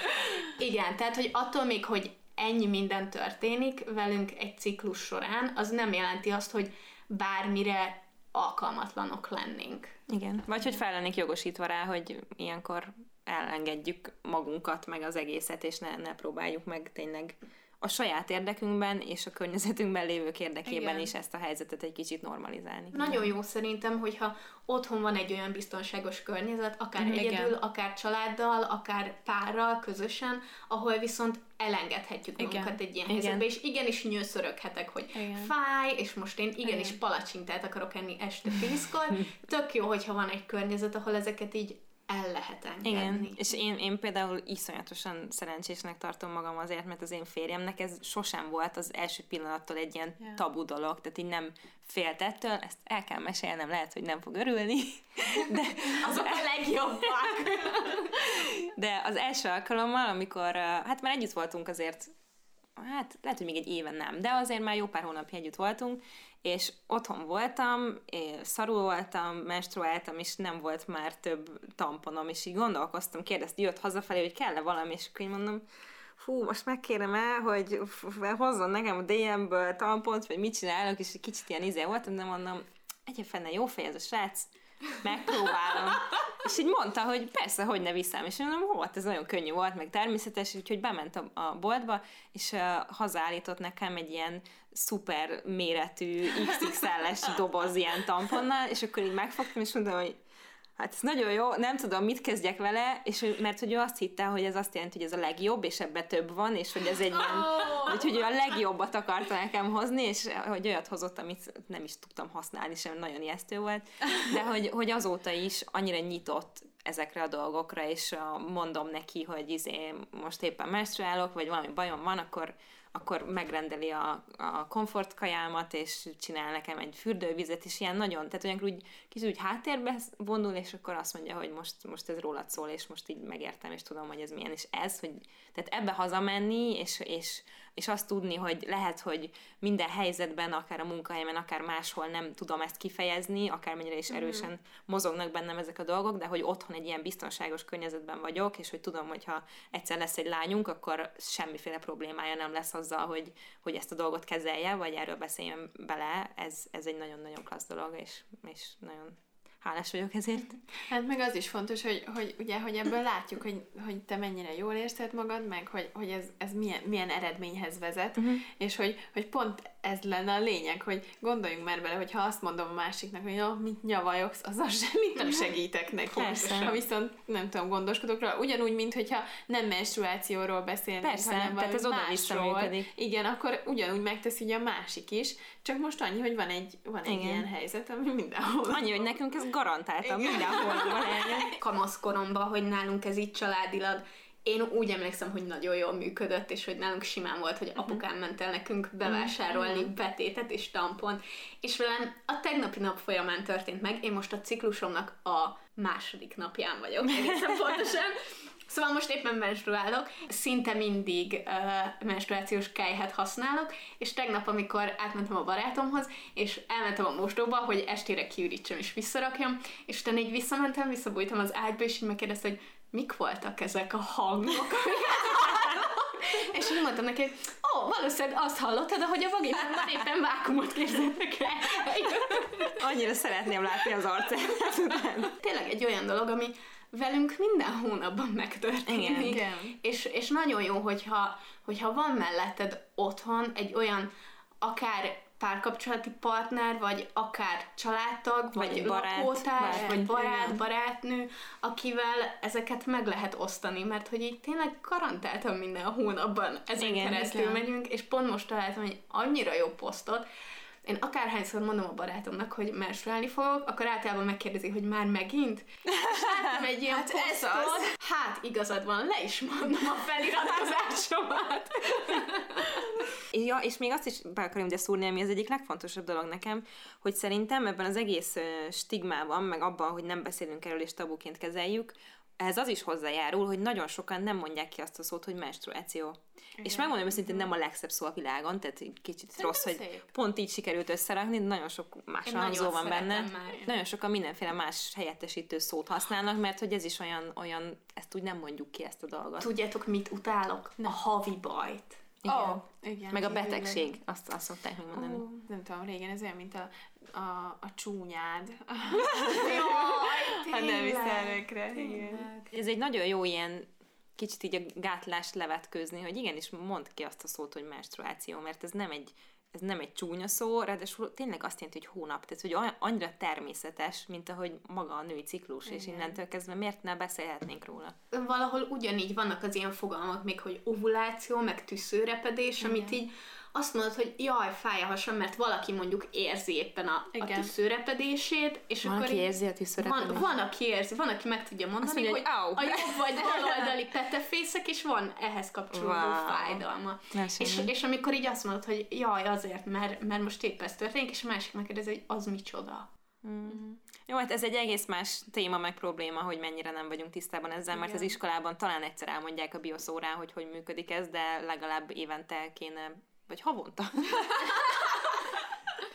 igen, tehát, hogy attól még, hogy ennyi minden történik velünk egy ciklus során, az nem jelenti azt, hogy bármire alkalmatlanok lennénk. Igen. Vagy hogy fel lennénk jogosítva rá, hogy ilyenkor elengedjük magunkat, meg az egészet, és ne, ne próbáljuk meg tényleg a saját érdekünkben és a környezetünkben lévők érdekében Igen. is ezt a helyzetet egy kicsit normalizálni. Nagyon jó szerintem, hogyha otthon van egy olyan biztonságos környezet, akár Igen. egyedül, akár családdal, akár párral, közösen, ahol viszont elengedhetjük Igen. magunkat egy ilyen Igen. helyzetbe, és igenis nyőszöröghetek, hogy Igen. fáj, és most én igenis Igen. palacsintát akarok enni este tízkor. Tök jó, hogyha van egy környezet, ahol ezeket így el lehet engedni. Igen, és én, én például iszonyatosan szerencsésnek tartom magam azért, mert az én férjemnek ez sosem volt az első pillanattól egy ilyen yeah. tabu dolog, tehát így nem félt ettől, ezt el kell mesélnem, lehet, hogy nem fog örülni, de azok a legjobbak. de az első alkalommal, amikor, hát már együtt voltunk azért hát lehet, hogy még egy éven nem, de azért már jó pár hónapja együtt voltunk, és otthon voltam, szarul voltam, menstruáltam, és nem volt már több tamponom, és így gondolkoztam, kérdezte, jött hazafelé, hogy kell-e valami, és akkor így mondom, fú, most megkérem el, hogy hozzon nekem a DM-ből tampont, vagy mit csinálok, és egy kicsit ilyen izé voltam, de mondom, egy fenne jó fej ez a srác, megpróbálom. és így mondta, hogy persze, hogy ne viszem. És mondom, hó, hát ez nagyon könnyű volt, meg természetes, úgyhogy bement a, boltba, és uh, hazállított nekem egy ilyen szuper méretű XXL-es doboz ilyen tamponnal, és akkor így megfogtam, és mondtam, hogy hát ez nagyon jó, nem tudom, mit kezdjek vele, és mert hogy ő azt hitte, hogy ez azt jelenti, hogy ez a legjobb, és ebbe több van, és hogy ez egy ilyen, oh! hogy ő a legjobbat akarta nekem hozni, és hogy olyat hozott, amit nem is tudtam használni, sem nagyon ijesztő volt, de hogy, hogy azóta is annyira nyitott ezekre a dolgokra, és mondom neki, hogy izé, most éppen menstruálok, vagy valami bajom van, akkor akkor megrendeli a, a komfortkajámat, és csinál nekem egy fürdővizet, és ilyen nagyon, tehát olyankor úgy kicsit úgy háttérbe vonul, és akkor azt mondja, hogy most, most ez rólad szól, és most így megértem, és tudom, hogy ez milyen, és ez, hogy tehát ebbe hazamenni, és, és és azt tudni, hogy lehet, hogy minden helyzetben, akár a munkahelyemen, akár máshol nem tudom ezt kifejezni, akármennyire is mhm. erősen mm-hmm. mozognak bennem ezek a dolgok, de hogy otthon egy ilyen biztonságos környezetben vagyok, és hogy tudom, hogy ha egyszer lesz egy lányunk, akkor semmiféle problémája nem lesz azzal, hogy, hogy ezt a dolgot kezelje, vagy erről beszéljen bele, ez, ez egy nagyon-nagyon klassz dolog, és, és nagyon hálás vagyok ezért. Hát meg az is fontos, hogy, hogy ugye, hogy ebből látjuk, hogy, hogy te mennyire jól érzed magad, meg hogy, hogy ez, ez milyen, milyen eredményhez vezet, uh-huh. és hogy, hogy pont ez lenne a lényeg, hogy gondoljunk már bele, hogy ha azt mondom a másiknak, hogy jó, mit nyavajogsz, azzal semmit nem segítek neki. Persze. Ha viszont nem tudom, gondoskodok róla, ugyanúgy, mint hogyha nem menstruációról beszélnénk, Persze, hanem tehát ez oda visszaműködik. Igen, akkor ugyanúgy megteszi ugye a másik is, csak most annyi, hogy van egy, van egy Igen. ilyen helyzet, ami mindenhol. Annyi, hogy nekünk ez garantáltan mindenhol van Kamaszkoromban, hogy nálunk ez így családilag én úgy emlékszem, hogy nagyon jól működött, és hogy nálunk simán volt, hogy mhm. apukám ment el nekünk bevásárolni mhm. betétet és tampont, és velem a tegnapi nap folyamán történt meg, én most a ciklusomnak a második napján vagyok, egészen pontosan, Szóval most éppen menstruálok, szinte mindig uh, menstruációs kejhet használok, és tegnap, amikor átmentem a barátomhoz, és elmentem a mosdóba, hogy estére kiürítsem és visszarakjam, és utána így visszamentem, visszabújtam az ágyba, és így megkérdezte, hogy mik voltak ezek a hangok, És így mondtam neki, ó, oh, valószínűleg azt hallottad, hogy a vaginában éppen vákumot képzeltek el. Annyira szeretném látni az arcát Tényleg egy olyan dolog, ami velünk minden hónapban megtörténik. Igen, igen. És, és nagyon jó, hogyha, hogyha van melletted otthon egy olyan akár párkapcsolati partner, vagy akár családtag, vagy, vagy barát, lakótárs, barát, vagy barát, igen. barátnő, akivel ezeket meg lehet osztani, mert hogy így tényleg garantáltan minden hónapban ezen igen, keresztül igen. megyünk, és pont most találtam egy annyira jó posztot, én akárhányszor mondom a barátomnak, hogy menstruálni fogok, akkor általában megkérdezi, hogy már megint. És láttam egy ilyen hát ez az. Hát igazad van, le is mondom a feliratkozásomat. ja, és még azt is be akarom ide szúrni, ami az egyik legfontosabb dolog nekem, hogy szerintem ebben az egész stigmában, meg abban, hogy nem beszélünk erről és tabuként kezeljük, ehhez az is hozzájárul, hogy nagyon sokan nem mondják ki azt a szót, hogy menstruáció. Igen. És megmondom őszintén, nem a legszebb szó a világon, tehát egy kicsit Szerintem rossz, szép. hogy pont így sikerült összerakni, nagyon sok más hangzó van benne. Már. Nagyon sokan mindenféle más helyettesítő szót használnak, mert hogy ez is olyan, olyan ezt úgy nem mondjuk ki ezt a dolgot. Tudjátok, mit utálok? Nem. A havi bajt. Igen. Oh, igen. Meg a betegség, azt, azt szokták még mondani. Oh, nem tudom, régen ez olyan, mint a, a, a csúnyád. Jaj, ha nem visz Igen. Ez egy nagyon jó ilyen kicsit így a gátlást levetkőzni, hogy igenis mondd ki azt a szót, hogy menstruáció, mert ez nem egy ez nem egy csúnya szó, ráadásul tényleg azt jelenti, hogy hónap, tehát hogy annyira természetes, mint ahogy maga a női ciklus, Igen. és innentől kezdve miért ne beszélhetnénk róla? Valahol ugyanígy vannak az ilyen fogalmak még, hogy ovuláció, meg tüsszőrepedés, Igen. amit így azt mondod, hogy jaj, fáj a hasam, mert valaki mondjuk érzi éppen a, a tüszőrepedését, és van, akkor aki érzi a tüszőrepedését. Van, van, aki érzi, van, aki meg tudja mondani, mondja, hogy, hogy a jobb vagy baloldali petefészek, és van ehhez kapcsolódó wow. fájdalma. És, és amikor így azt mondod, hogy jaj, azért, mert, mert most épp ez történik, és a másik megkérdezi, hogy az micsoda. Mm. Jó, hát ez egy egész más téma meg probléma, hogy mennyire nem vagyunk tisztában ezzel, Igen. mert az iskolában talán egyszer elmondják a bioszórán, hogy hogy működik ez, de legalább évente kéne, vagy havonta.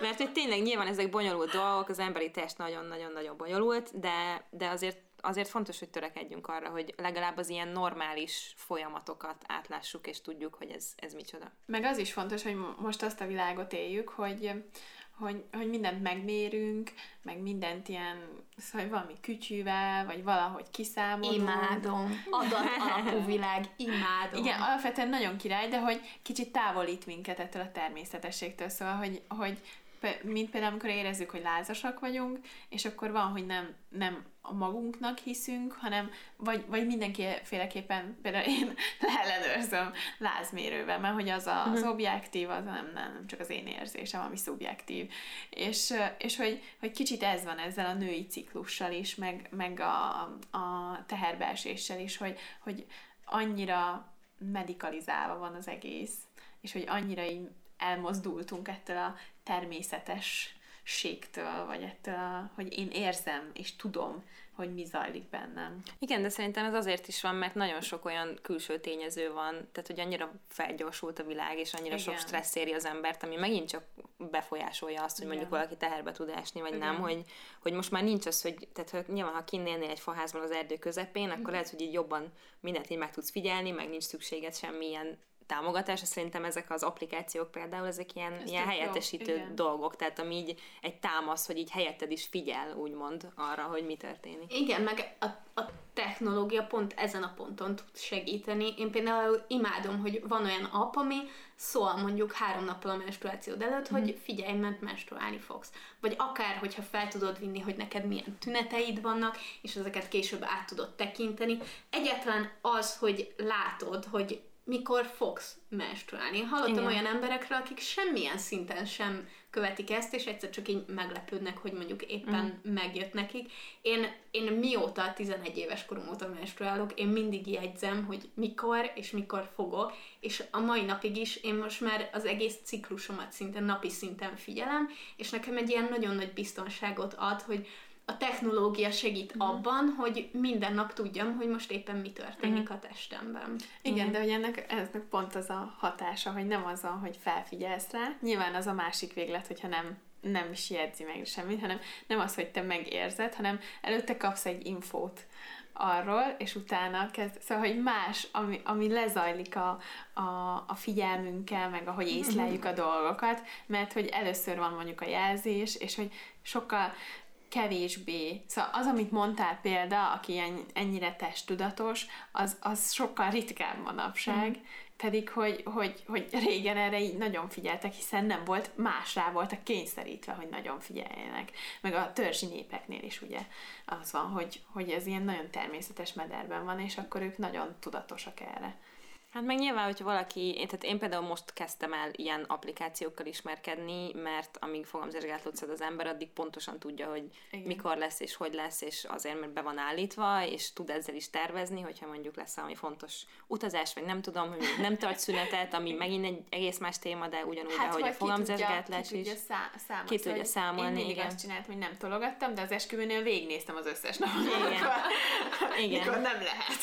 mert hogy tényleg nyilván ezek bonyolult dolgok, az emberi test nagyon-nagyon-nagyon bonyolult, de, de azért azért fontos, hogy törekedjünk arra, hogy legalább az ilyen normális folyamatokat átlássuk, és tudjuk, hogy ez, ez micsoda. Meg az is fontos, hogy most azt a világot éljük, hogy hogy, hogy mindent megmérünk, meg mindent ilyen, szóval valami kütyűvel, vagy valahogy kiszámolunk. Imádom. Adat alapú világ, imádom. Igen, alapvetően nagyon király, de hogy kicsit távolít minket ettől a természetességtől, szóval, hogy, hogy mint például, amikor érezzük, hogy lázasak vagyunk, és akkor van, hogy nem, nem a magunknak hiszünk, hanem vagy, vagy mindenkiféleképpen, például én leellenőrzöm lázmérővel, mert hogy az a, az mhm. objektív, az nem, nem, nem csak az én érzésem, ami szubjektív. És, és hogy, hogy kicsit ez van ezzel a női ciklussal is, meg, meg a, a teherbeeséssel is, hogy, hogy annyira medikalizálva van az egész, és hogy annyira így elmozdultunk ettől a természetességtől, vagy ettől, a, hogy én érzem és tudom, hogy mi zajlik bennem. Igen, de szerintem ez azért is van, mert nagyon sok olyan külső tényező van, tehát hogy annyira felgyorsult a világ, és annyira Igen. sok stressz éri az embert, ami megint csak befolyásolja azt, hogy Igen. mondjuk valaki teherbe tud esni, vagy Igen. nem, hogy, hogy most már nincs az, hogy, tehát hogy nyilván, ha kinnélnél egy faházban az erdő közepén, akkor Igen. lehet, hogy így jobban mindent így meg tudsz figyelni, meg nincs szükséged semmilyen támogatása. Szerintem ezek az applikációk például, ezek ilyen, ilyen helyettesítő jó. dolgok, tehát ami így egy támasz, hogy így helyetted is figyel, úgymond, arra, hogy mi történik. Igen, meg a, a technológia pont ezen a ponton tud segíteni. Én például imádom, hogy van olyan app, ami szól mondjuk három nappal a menstruációd előtt, mm. hogy figyelj, mert menstruálni fogsz. Vagy akár, hogyha fel tudod vinni, hogy neked milyen tüneteid vannak, és ezeket később át tudod tekinteni. Egyetlen az, hogy látod, hogy mikor fogsz menstruálni. Hallottam Igen. olyan emberekről, akik semmilyen szinten sem követik ezt, és egyszer csak így meglepődnek, hogy mondjuk éppen mm. megjött nekik. Én, én mióta, 11 éves korom óta menstruálok, én mindig jegyzem, hogy mikor és mikor fogok, és a mai napig is én most már az egész ciklusomat szinte napi szinten figyelem, és nekem egy ilyen nagyon nagy biztonságot ad, hogy a technológia segít uh-huh. abban, hogy minden nap tudjam, hogy most éppen mi történik uh-huh. a testemben. Igen, uh-huh. de hogy ennek, ennek pont az a hatása, hogy nem az, hogy felfigyelsz rá, nyilván az a másik véglet, hogyha nem nem is jegyzi meg semmit, hanem nem az, hogy te megérzed, hanem előtte kapsz egy infót arról, és utána kezd, szóval, hogy más, ami, ami lezajlik a, a, a figyelmünkkel, meg ahogy észleljük a dolgokat, mert hogy először van mondjuk a jelzés, és hogy sokkal kevésbé, szóval az, amit mondtál példa, aki ennyire testtudatos, az, az sokkal ritkább manapság, mm. pedig hogy, hogy, hogy régen erre így nagyon figyeltek, hiszen nem volt, más rá voltak kényszerítve, hogy nagyon figyeljenek. Meg a törzsi népeknél is ugye az van, hogy, hogy ez ilyen nagyon természetes mederben van, és akkor ők nagyon tudatosak erre. Hát meg nyilván, hogyha valaki, én, tehát én például most kezdtem el ilyen applikációkkal ismerkedni, mert amíg fogamzásgátlót szed az ember, addig pontosan tudja, hogy Igen. mikor lesz és hogy lesz, és azért, mert be van állítva, és tud ezzel is tervezni, hogyha mondjuk lesz valami fontos utazás, vagy nem tudom, hogy nem tart szünetet, ami megint egy egész más téma, de ugyanúgy, hát, hogy a fogamzásgátlás is. Ki tudja, szá- ki tudja számolni. Én mindig igen. azt csináltam, hogy nem tologattam, de az esküvőnél végignéztem az összes napot. Igen. igen. Mikor nem lehet.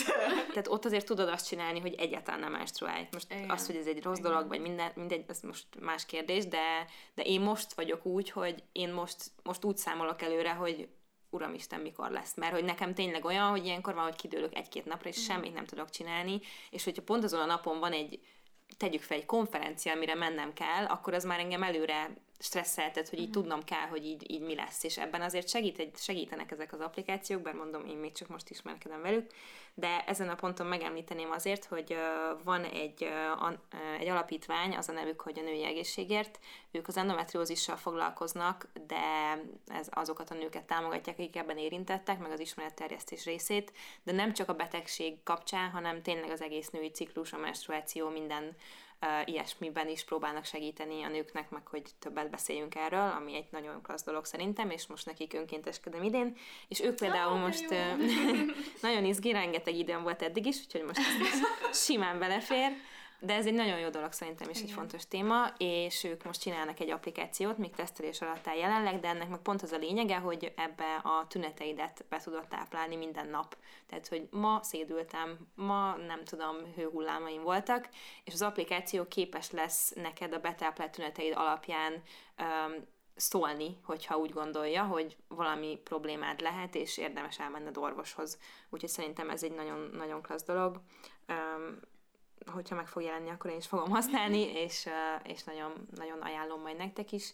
Tehát ott azért tudod azt csinálni, hogy egyáltalán nem menstruálj. Most Igen. az, hogy ez egy rossz Igen. dolog, vagy minden, mindegy, ez most más kérdés, de, de én most vagyok úgy, hogy én most, most úgy számolok előre, hogy uramisten, mikor lesz. Mert hogy nekem tényleg olyan, hogy ilyenkor van, hogy kidőlök egy-két napra, és mm. semmit nem tudok csinálni, és hogyha pont azon a napon van egy, tegyük fel egy konferencia, amire mennem kell, akkor az már engem előre stresszeltet, hogy így uh-huh. tudnom kell, hogy így, így mi lesz, és ebben azért segít, segítenek ezek az applikációk, bár mondom, én még csak most ismerkedem velük, de ezen a ponton megemlíteném azért, hogy uh, van egy, uh, egy alapítvány, az a nevük, hogy a női egészségért, ők az endometriózissal foglalkoznak, de ez azokat a nőket támogatják, akik ebben érintettek, meg az ismeretterjesztés részét, de nem csak a betegség kapcsán, hanem tényleg az egész női ciklus, a menstruáció, minden ilyesmiben is próbálnak segíteni a nőknek, meg hogy többet beszéljünk erről, ami egy nagyon klassz dolog szerintem, és most nekik önkénteskedem idén, és ők például oh, most nagyon izgi, rengeteg időm volt eddig is, úgyhogy most simán belefér, de ez egy nagyon jó dolog szerintem, és Igen. egy fontos téma, és ők most csinálnak egy applikációt, még tesztelés alatt áll jelenleg, de ennek meg pont az a lényege, hogy ebbe a tüneteidet be tudod táplálni minden nap. Tehát, hogy ma szédültem, ma nem tudom, hőhullámaim voltak, és az applikáció képes lesz neked a betáplált tüneteid alapján um, szólni, hogyha úgy gondolja, hogy valami problémád lehet, és érdemes elmenned orvoshoz. Úgyhogy szerintem ez egy nagyon, nagyon klassz dolog. Um, hogyha meg fog jelenni, akkor én is fogom használni, és, és nagyon, nagyon ajánlom majd nektek is.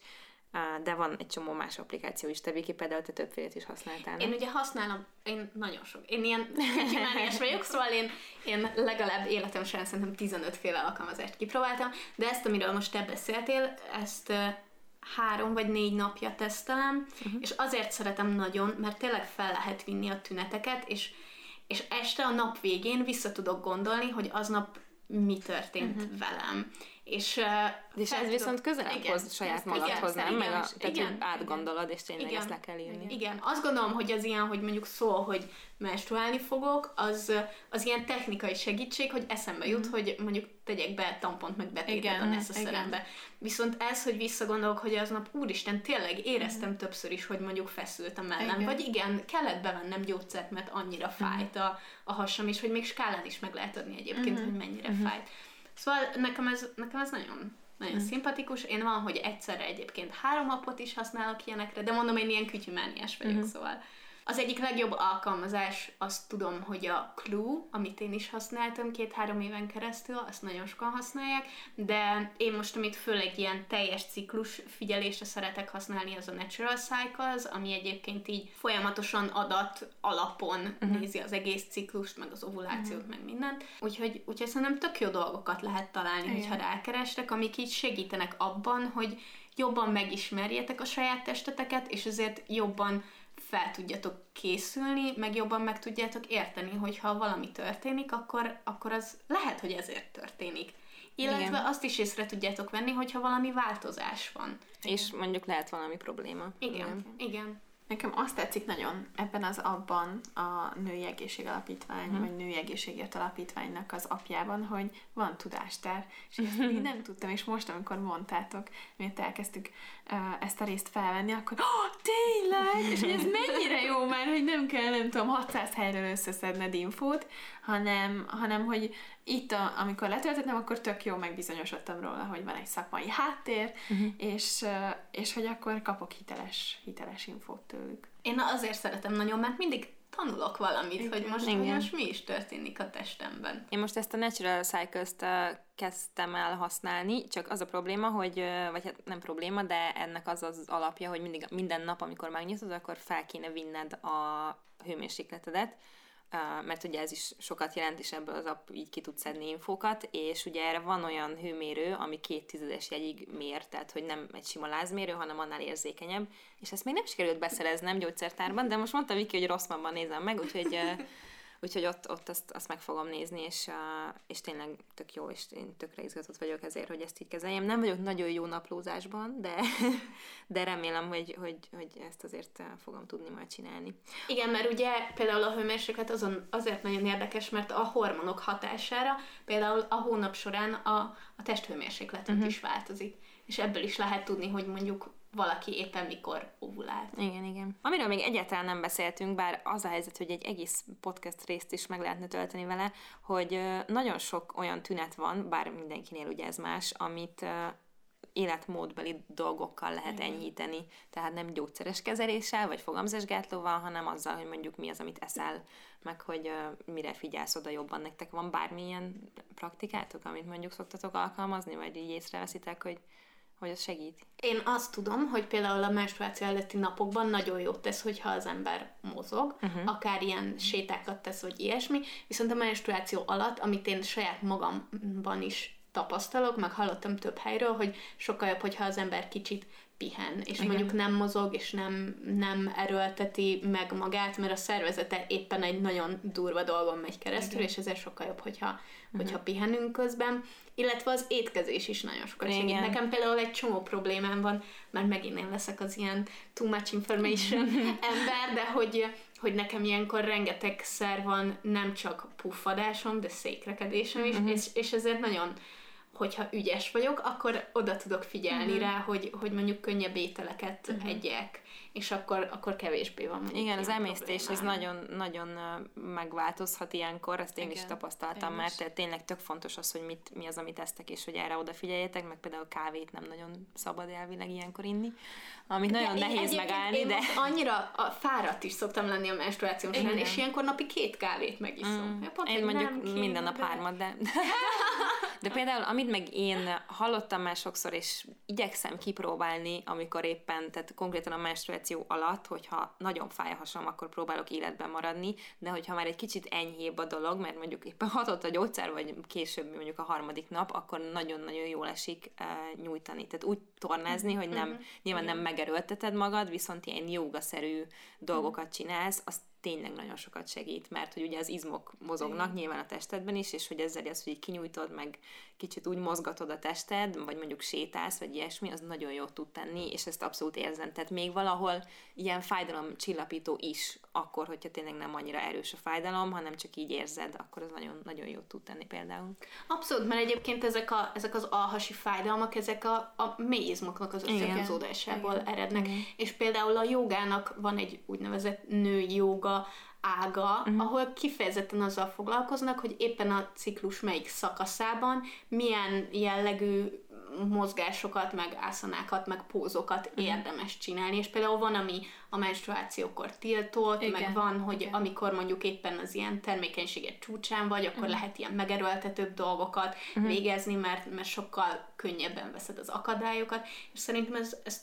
De van egy csomó más applikáció is, te Viki, például te többfélét is használtál. Én ugye használom, én nagyon sok. Én ilyen kicsimániás vagyok, szóval én, én legalább életem során szerintem 15 féle alkalmazást kipróbáltam, de ezt, amiről most te beszéltél, ezt három vagy négy napja tesztelem, uh-huh. és azért szeretem nagyon, mert tényleg fel lehet vinni a tüneteket, és, és este a nap végén vissza tudok gondolni, hogy aznap mi történt uh-huh. velem. És, és ez viszont közelebb igen, hoz saját magadhoz, nem? Meg a, tehát igen, átgondolod, és tényleg igen, ezt le kell írni. Igen, azt gondolom, hogy az ilyen, hogy mondjuk szól, hogy menstruálni fogok, az, az ilyen technikai segítség, hogy eszembe jut, mm. hogy mondjuk tegyek be tampont meg betétet a szerembe. Viszont ez, hogy visszagondolok, hogy aznap úristen, tényleg éreztem mm. többször is, hogy mondjuk feszült a mellem, igen. vagy igen, kellett bevennem gyógyszert, mert annyira mm. fájt a, a hasam, és hogy még skálán is meg lehet adni egyébként, mm. hogy mennyire mm. fájt. Szóval nekem ez, nekem ez nagyon, nagyon mm. szimpatikus. Én van, hogy egyszerre egyébként három napot is használok ilyenekre, de mondom, én ilyen kütyümániás vagyok, mm. szóval az egyik legjobb alkalmazás, azt tudom, hogy a Clue, amit én is használtam két-három éven keresztül, azt nagyon sokan használják, de én most, amit főleg ilyen teljes ciklus figyelésre szeretek használni, az a Natural Cycles, ami egyébként így folyamatosan adat alapon uh-huh. nézi az egész ciklust, meg az ovulációt, uh-huh. meg mindent. Úgyhogy, úgyhogy szerintem tök jó dolgokat lehet találni, Igen. hogyha rákerestek, amik így segítenek abban, hogy jobban megismerjetek a saját testeteket, és ezért jobban fel tudjatok készülni, meg jobban meg tudjátok érteni, hogy ha valami történik, akkor, akkor az lehet, hogy ezért történik. Illetve Igen. azt is észre tudjátok venni, hogyha valami változás van. És mondjuk lehet valami probléma. Igen, igen. igen. Nekem azt tetszik nagyon ebben az abban a Női Egészség Alapítvány, hmm. vagy Női Egészségért Alapítványnak az apjában, hogy van tudástár. És ezt még nem tudtam, és most, amikor mondtátok, miért elkezdtük uh, ezt a részt felvenni, akkor oh, tényleg! És hogy ez mennyire jó már, hogy nem kell, nem tudom, 600 helyről összeszedned infót, hanem, hanem hogy itt, a, amikor letöltöttem, akkor tök jó megbizonyosodtam róla, hogy van egy szakmai háttér, uh-huh. és, és hogy akkor kapok hiteles, hiteles infót tőlük. Én azért szeretem nagyon, mert mindig tanulok valamit, Igen. hogy most, most mi is történik a testemben. Én most ezt a Natural Cycles-t kezdtem el használni, csak az a probléma, hogy, vagy hát nem probléma, de ennek az az alapja, hogy mindig, minden nap, amikor megnyitod, akkor fel kéne vinned a hőmérsékletedet, mert ugye ez is sokat jelent, és ebből az app így ki tud szedni infókat, és ugye erre van olyan hőmérő, ami két tizedes jegyig mér, tehát hogy nem egy sima lázmérő, hanem annál érzékenyebb, és ezt még nem sikerült beszereznem gyógyszertárban, de most mondta Viki, hogy Rosszmanban nézem meg, úgyhogy Úgyhogy ott, ott azt, azt meg fogom nézni, és, és tényleg tök jó, és én tökre izgatott vagyok ezért, hogy ezt így kezeljem. Nem vagyok nagyon jó naplózásban, de, de remélem, hogy, hogy, hogy ezt azért fogom tudni majd csinálni. Igen, mert ugye például a hőmérséklet azon azért nagyon érdekes, mert a hormonok hatására például a hónap során a, a testhőmérsékletünk uh-huh. is változik. És ebből is lehet tudni, hogy mondjuk valaki éppen mikor ovulált. Igen, igen. Amiről még egyáltalán nem beszéltünk, bár az a helyzet, hogy egy egész podcast részt is meg lehetne tölteni vele, hogy nagyon sok olyan tünet van, bár mindenkinél ugye ez más, amit életmódbeli dolgokkal lehet Igen. enyhíteni. Tehát nem gyógyszeres kezeléssel, vagy fogamzásgátlóval, hanem azzal, hogy mondjuk mi az, amit eszel, meg hogy uh, mire figyelsz oda jobban. Nektek van bármilyen praktikátok, amit mondjuk szoktatok alkalmazni, vagy így észreveszitek, hogy hogy az segít? Én azt tudom, hogy például a menstruáció előtti napokban nagyon jót tesz, hogyha az ember mozog, uh-huh. akár ilyen sétákat tesz, vagy ilyesmi, viszont a menstruáció alatt, amit én saját magamban is tapasztalok, meg hallottam több helyről, hogy sokkal jobb, hogyha az ember kicsit pihen, és Igen. mondjuk nem mozog, és nem, nem erőlteti meg magát, mert a szervezete éppen egy nagyon durva dolgon megy keresztül, Igen. és ezért sokkal jobb, hogyha, uh-huh. hogyha pihenünk közben. Illetve az étkezés is nagyon sokat Igen. segít. Nekem például egy csomó problémám van, mert megint én leszek az ilyen too much information ember, de hogy hogy nekem ilyenkor rengeteg szer van, nem csak puffadásom, de székrekedésem is, uh-huh. és, és ezért nagyon hogyha ügyes vagyok, akkor oda tudok figyelni uh-huh. rá, hogy, hogy mondjuk könnyebb ételeket uh-huh. egyek, és akkor, akkor kevésbé van Igen, az emésztés ez nagyon, nagyon megváltozhat ilyenkor, ezt én Igen, is tapasztaltam én mert tényleg tök fontos az, hogy mit, mi az, amit esztek, és hogy erre odafigyeljetek, meg például kávét nem nagyon szabad elvileg ilyenkor inni, amit de nagyon nehéz én, megállni, én de... annyira a fáradt is szoktam lenni a menstruációm során, és ilyenkor napi két kávét megiszom. Mm. Pont, én mondjuk minden nap hármat, de... De például, amit meg én hallottam már sokszor, és igyekszem kipróbálni, amikor éppen, tehát konkrétan a menstruáció alatt, hogyha nagyon fáj a hasam, akkor próbálok életben maradni, de hogyha már egy kicsit enyhébb a dolog, mert mondjuk éppen hatott a gyógyszer, vagy később mondjuk a harmadik nap, akkor nagyon-nagyon jól esik uh, nyújtani. Tehát úgy tornázni, hogy nem, uh-huh. nyilván nem megerőlteted magad, viszont ilyen jogaszerű dolgokat csinálsz, azt tényleg nagyon sokat segít, mert hogy ugye az izmok mozognak Igen. nyilván a testedben is, és hogy ezzel az, hogy kinyújtod, meg kicsit úgy mozgatod a tested, vagy mondjuk sétálsz, vagy ilyesmi, az nagyon jót tud tenni, és ezt abszolút érzem. Tehát még valahol ilyen fájdalom csillapító is, akkor, hogyha tényleg nem annyira erős a fájdalom, hanem csak így érzed, akkor az nagyon, nagyon jót tud tenni például. Abszolút, mert egyébként ezek, a, ezek az alhasi fájdalmak, ezek a, a mélyizmoknak az összehúzódásából erednek. Igen. És például a jogának van egy úgynevezett női joga, ága, uh-huh. ahol kifejezetten azzal foglalkoznak, hogy éppen a ciklus melyik szakaszában milyen jellegű mozgásokat, meg ászanákat, meg pózokat uh-huh. érdemes csinálni, és például van, ami a menstruációkor tiltott, Igen. meg van, hogy Igen. amikor mondjuk éppen az ilyen termékenységet csúcsán vagy, akkor uh-huh. lehet ilyen megerőltetőbb dolgokat uh-huh. végezni, mert, mert sokkal könnyebben veszed az akadályokat, és szerintem ez, ez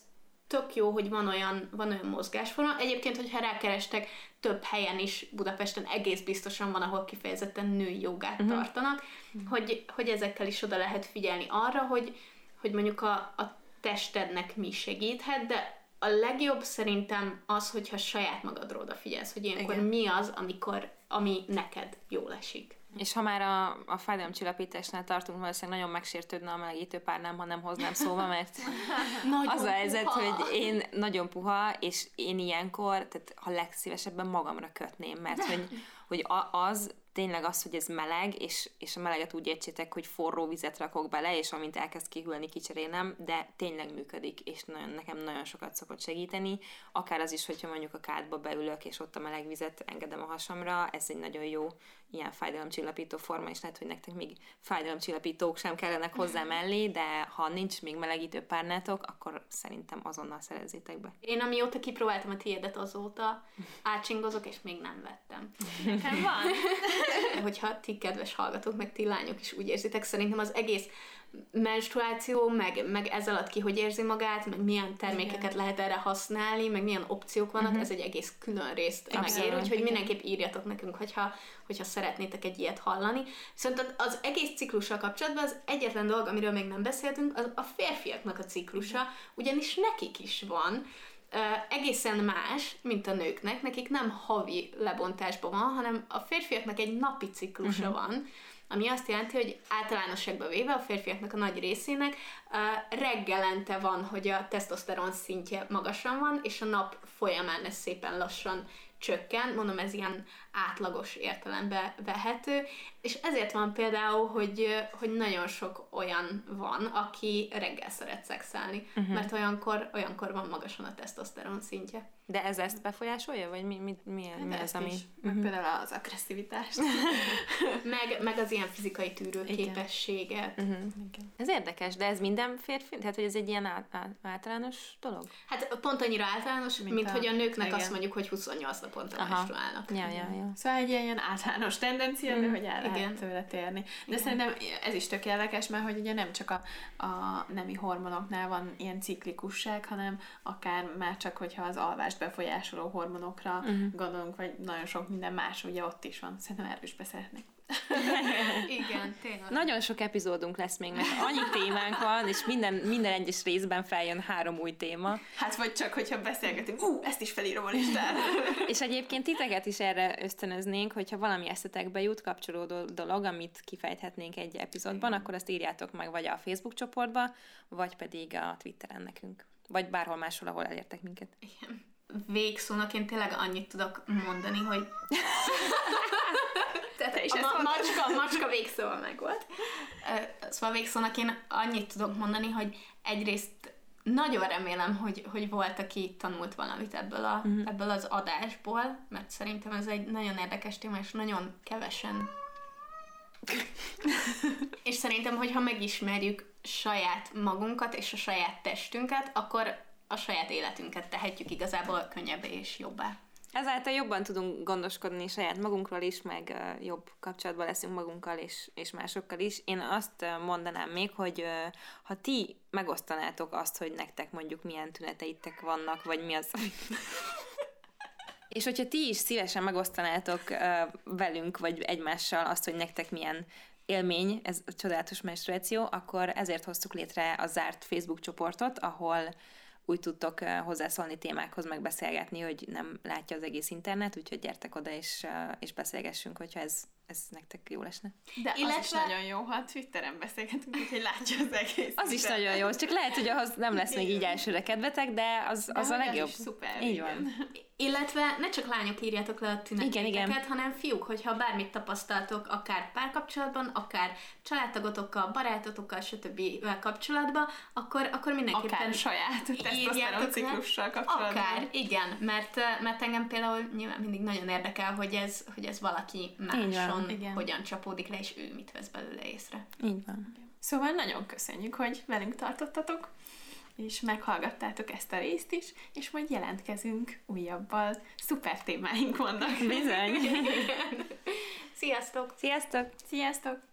tök jó, hogy van olyan, van olyan mozgásforma. Egyébként, hogyha rákerestek, több helyen is Budapesten egész biztosan van, ahol kifejezetten női jogát uh-huh. tartanak, uh-huh. hogy, hogy ezekkel is oda lehet figyelni arra, hogy, hogy mondjuk a, a testednek mi segíthet, de a legjobb szerintem az, hogyha saját magadról odafigyelsz, hogy ilyenkor Igen. mi az, amikor, ami neked jól esik. És ha már a, a fájdalomcsillapításnál tartunk, valószínűleg nagyon megsértődne a melegítő párnám, ha nem hoznám szóba, mert az a helyzet, hogy én nagyon puha, és én ilyenkor, tehát ha legszívesebben magamra kötném, mert hogy, hogy az tényleg az, hogy ez meleg, és, és a meleget úgy értsétek, hogy forró vizet rakok bele, és amint elkezd kihűlni, kicserélem, de tényleg működik, és nagyon, nekem nagyon sokat szokott segíteni. Akár az is, hogyha mondjuk a kádba beülök, és ott a meleg vizet engedem a hasamra, ez egy nagyon jó ilyen fájdalomcsillapító forma, és lehet, hogy nektek még fájdalomcsillapítók sem kellenek hozzá mellé, de ha nincs még melegítő párnátok, akkor szerintem azonnal szerezzétek be. Én amióta kipróbáltam a tiédet azóta, átsingozok, és még nem vettem. Nekem van. Hogyha ti kedves hallgatók, meg ti lányok is úgy érzitek, szerintem az egész menstruáció, meg, meg ez alatt ki hogy érzi magát, meg milyen termékeket Igen. lehet erre használni, meg milyen opciók vannak, uh-huh. ez egy egész külön részt megér, úgyhogy Igen. mindenképp írjatok nekünk, hogyha, hogyha szeretnétek egy ilyet hallani. Viszont az egész ciklussal kapcsolatban az egyetlen dolog, amiről még nem beszéltünk, az a férfiaknak a ciklusa, ugyanis nekik is van, egészen más, mint a nőknek. Nekik nem havi lebontásban van, hanem a férfiaknak egy napi ciklusa uh-huh. van, ami azt jelenti, hogy általánosságban véve a férfiaknak a nagy részének uh, reggelente van, hogy a tesztoszteron szintje magasan van, és a nap folyamán ez szépen lassan csökken, mondom, ez ilyen átlagos értelembe vehető, és ezért van például, hogy, hogy nagyon sok olyan van, aki reggel szeret szexelni, uh-huh. mert olyankor, olyankor van magasan a tesztoszteron szintje. De ez ezt befolyásolja, vagy mi, mi, mi, mi ez, ami... Is. Meg uh-huh. például az agresszivitást. meg, meg az ilyen fizikai tűrő képességet. Uh-huh. Ez érdekes, de ez minden férfi? Tehát, hogy ez egy ilyen át, át, általános dolog? Hát pont annyira általános, mint, mint a... hogy a nőknek igen. azt mondjuk, hogy 28 naponta menstruálnak. Ja, ja, ja. Szóval egy ilyen általános tendencia, mm. de hogy el lehet tőle térni. De Igen. szerintem ez is tökéletes, mert hogy ugye nem csak a, a nemi hormonoknál van ilyen ciklikusság, hanem akár már csak, hogyha az alvást befolyásoló hormonokra mm. gondolunk, vagy nagyon sok minden más, ugye ott is van. Szerintem erről is beszélhetnék. Igen, tényleg. Nagyon sok epizódunk lesz még, mert annyi témánk van, és minden, minden egyes részben feljön három új téma. Hát vagy csak, hogyha beszélgetünk, ú, ezt is felírom a listára. És egyébként titeket is erre ösztönöznénk, hogyha valami eszetekbe jut kapcsolódó dolog, amit kifejthetnénk egy epizódban, akkor azt írjátok meg vagy a Facebook csoportba, vagy pedig a Twitteren nekünk. Vagy bárhol máshol, ahol elértek minket. Igen. Végszónak én tényleg annyit tudok mondani, hogy Tehát Te is a ma- macska, macska végszóval meg volt. Szóval végszónak én annyit tudok mondani, hogy egyrészt nagyon remélem, hogy, hogy volt, aki tanult valamit ebből, a, uh-huh. ebből az adásból, mert szerintem ez egy nagyon érdekes téma, és nagyon kevesen. és szerintem, hogyha megismerjük saját magunkat és a saját testünket, akkor a saját életünket tehetjük igazából könnyebbé és jobbá. Ezáltal jobban tudunk gondoskodni saját magunkról is, meg jobb kapcsolatban leszünk magunkkal és, és másokkal is. Én azt mondanám még, hogy ha ti megosztanátok azt, hogy nektek mondjuk milyen tüneteitek vannak, vagy mi az, És hogyha ti is szívesen megosztanátok velünk, vagy egymással azt, hogy nektek milyen élmény, ez a csodálatos menstruáció, akkor ezért hoztuk létre a zárt Facebook csoportot, ahol úgy tudtok hozzászólni témákhoz, meg beszélgetni, hogy nem látja az egész internet, úgyhogy gyertek oda, és, és beszélgessünk, hogyha ez, ez nektek jó lesne. De az is Illetve- nagyon jó, ha a Twitteren beszélgetünk, úgyhogy látja az egész. Az is nagyon jó, csak lehet, hogy ahhoz nem lesz még így elsőre kedvetek, de az, De az a legjobb. is szuper. Így igen. van. Illetve ne csak lányok írjátok le a tüneteket, Igen, igen. hanem fiúk, hogyha bármit tapasztaltok, akár párkapcsolatban, akár családtagotokkal, barátotokkal, stb. kapcsolatban, akkor, akkor mindenképpen Akár saját tesztoszteron ciklussal kapcsolatban. Akár, igen, mert, mert engem például nyilván mindig nagyon érdekel, hogy ez, hogy ez valaki máson igen. hogyan csapódik le, és ő mit vesz belőle észre. Így van. Szóval nagyon köszönjük, hogy velünk tartottatok, és meghallgattátok ezt a részt is, és majd jelentkezünk újabbal. Szuper témáink vannak. Bizony. Sziasztok! Sziasztok! Sziasztok!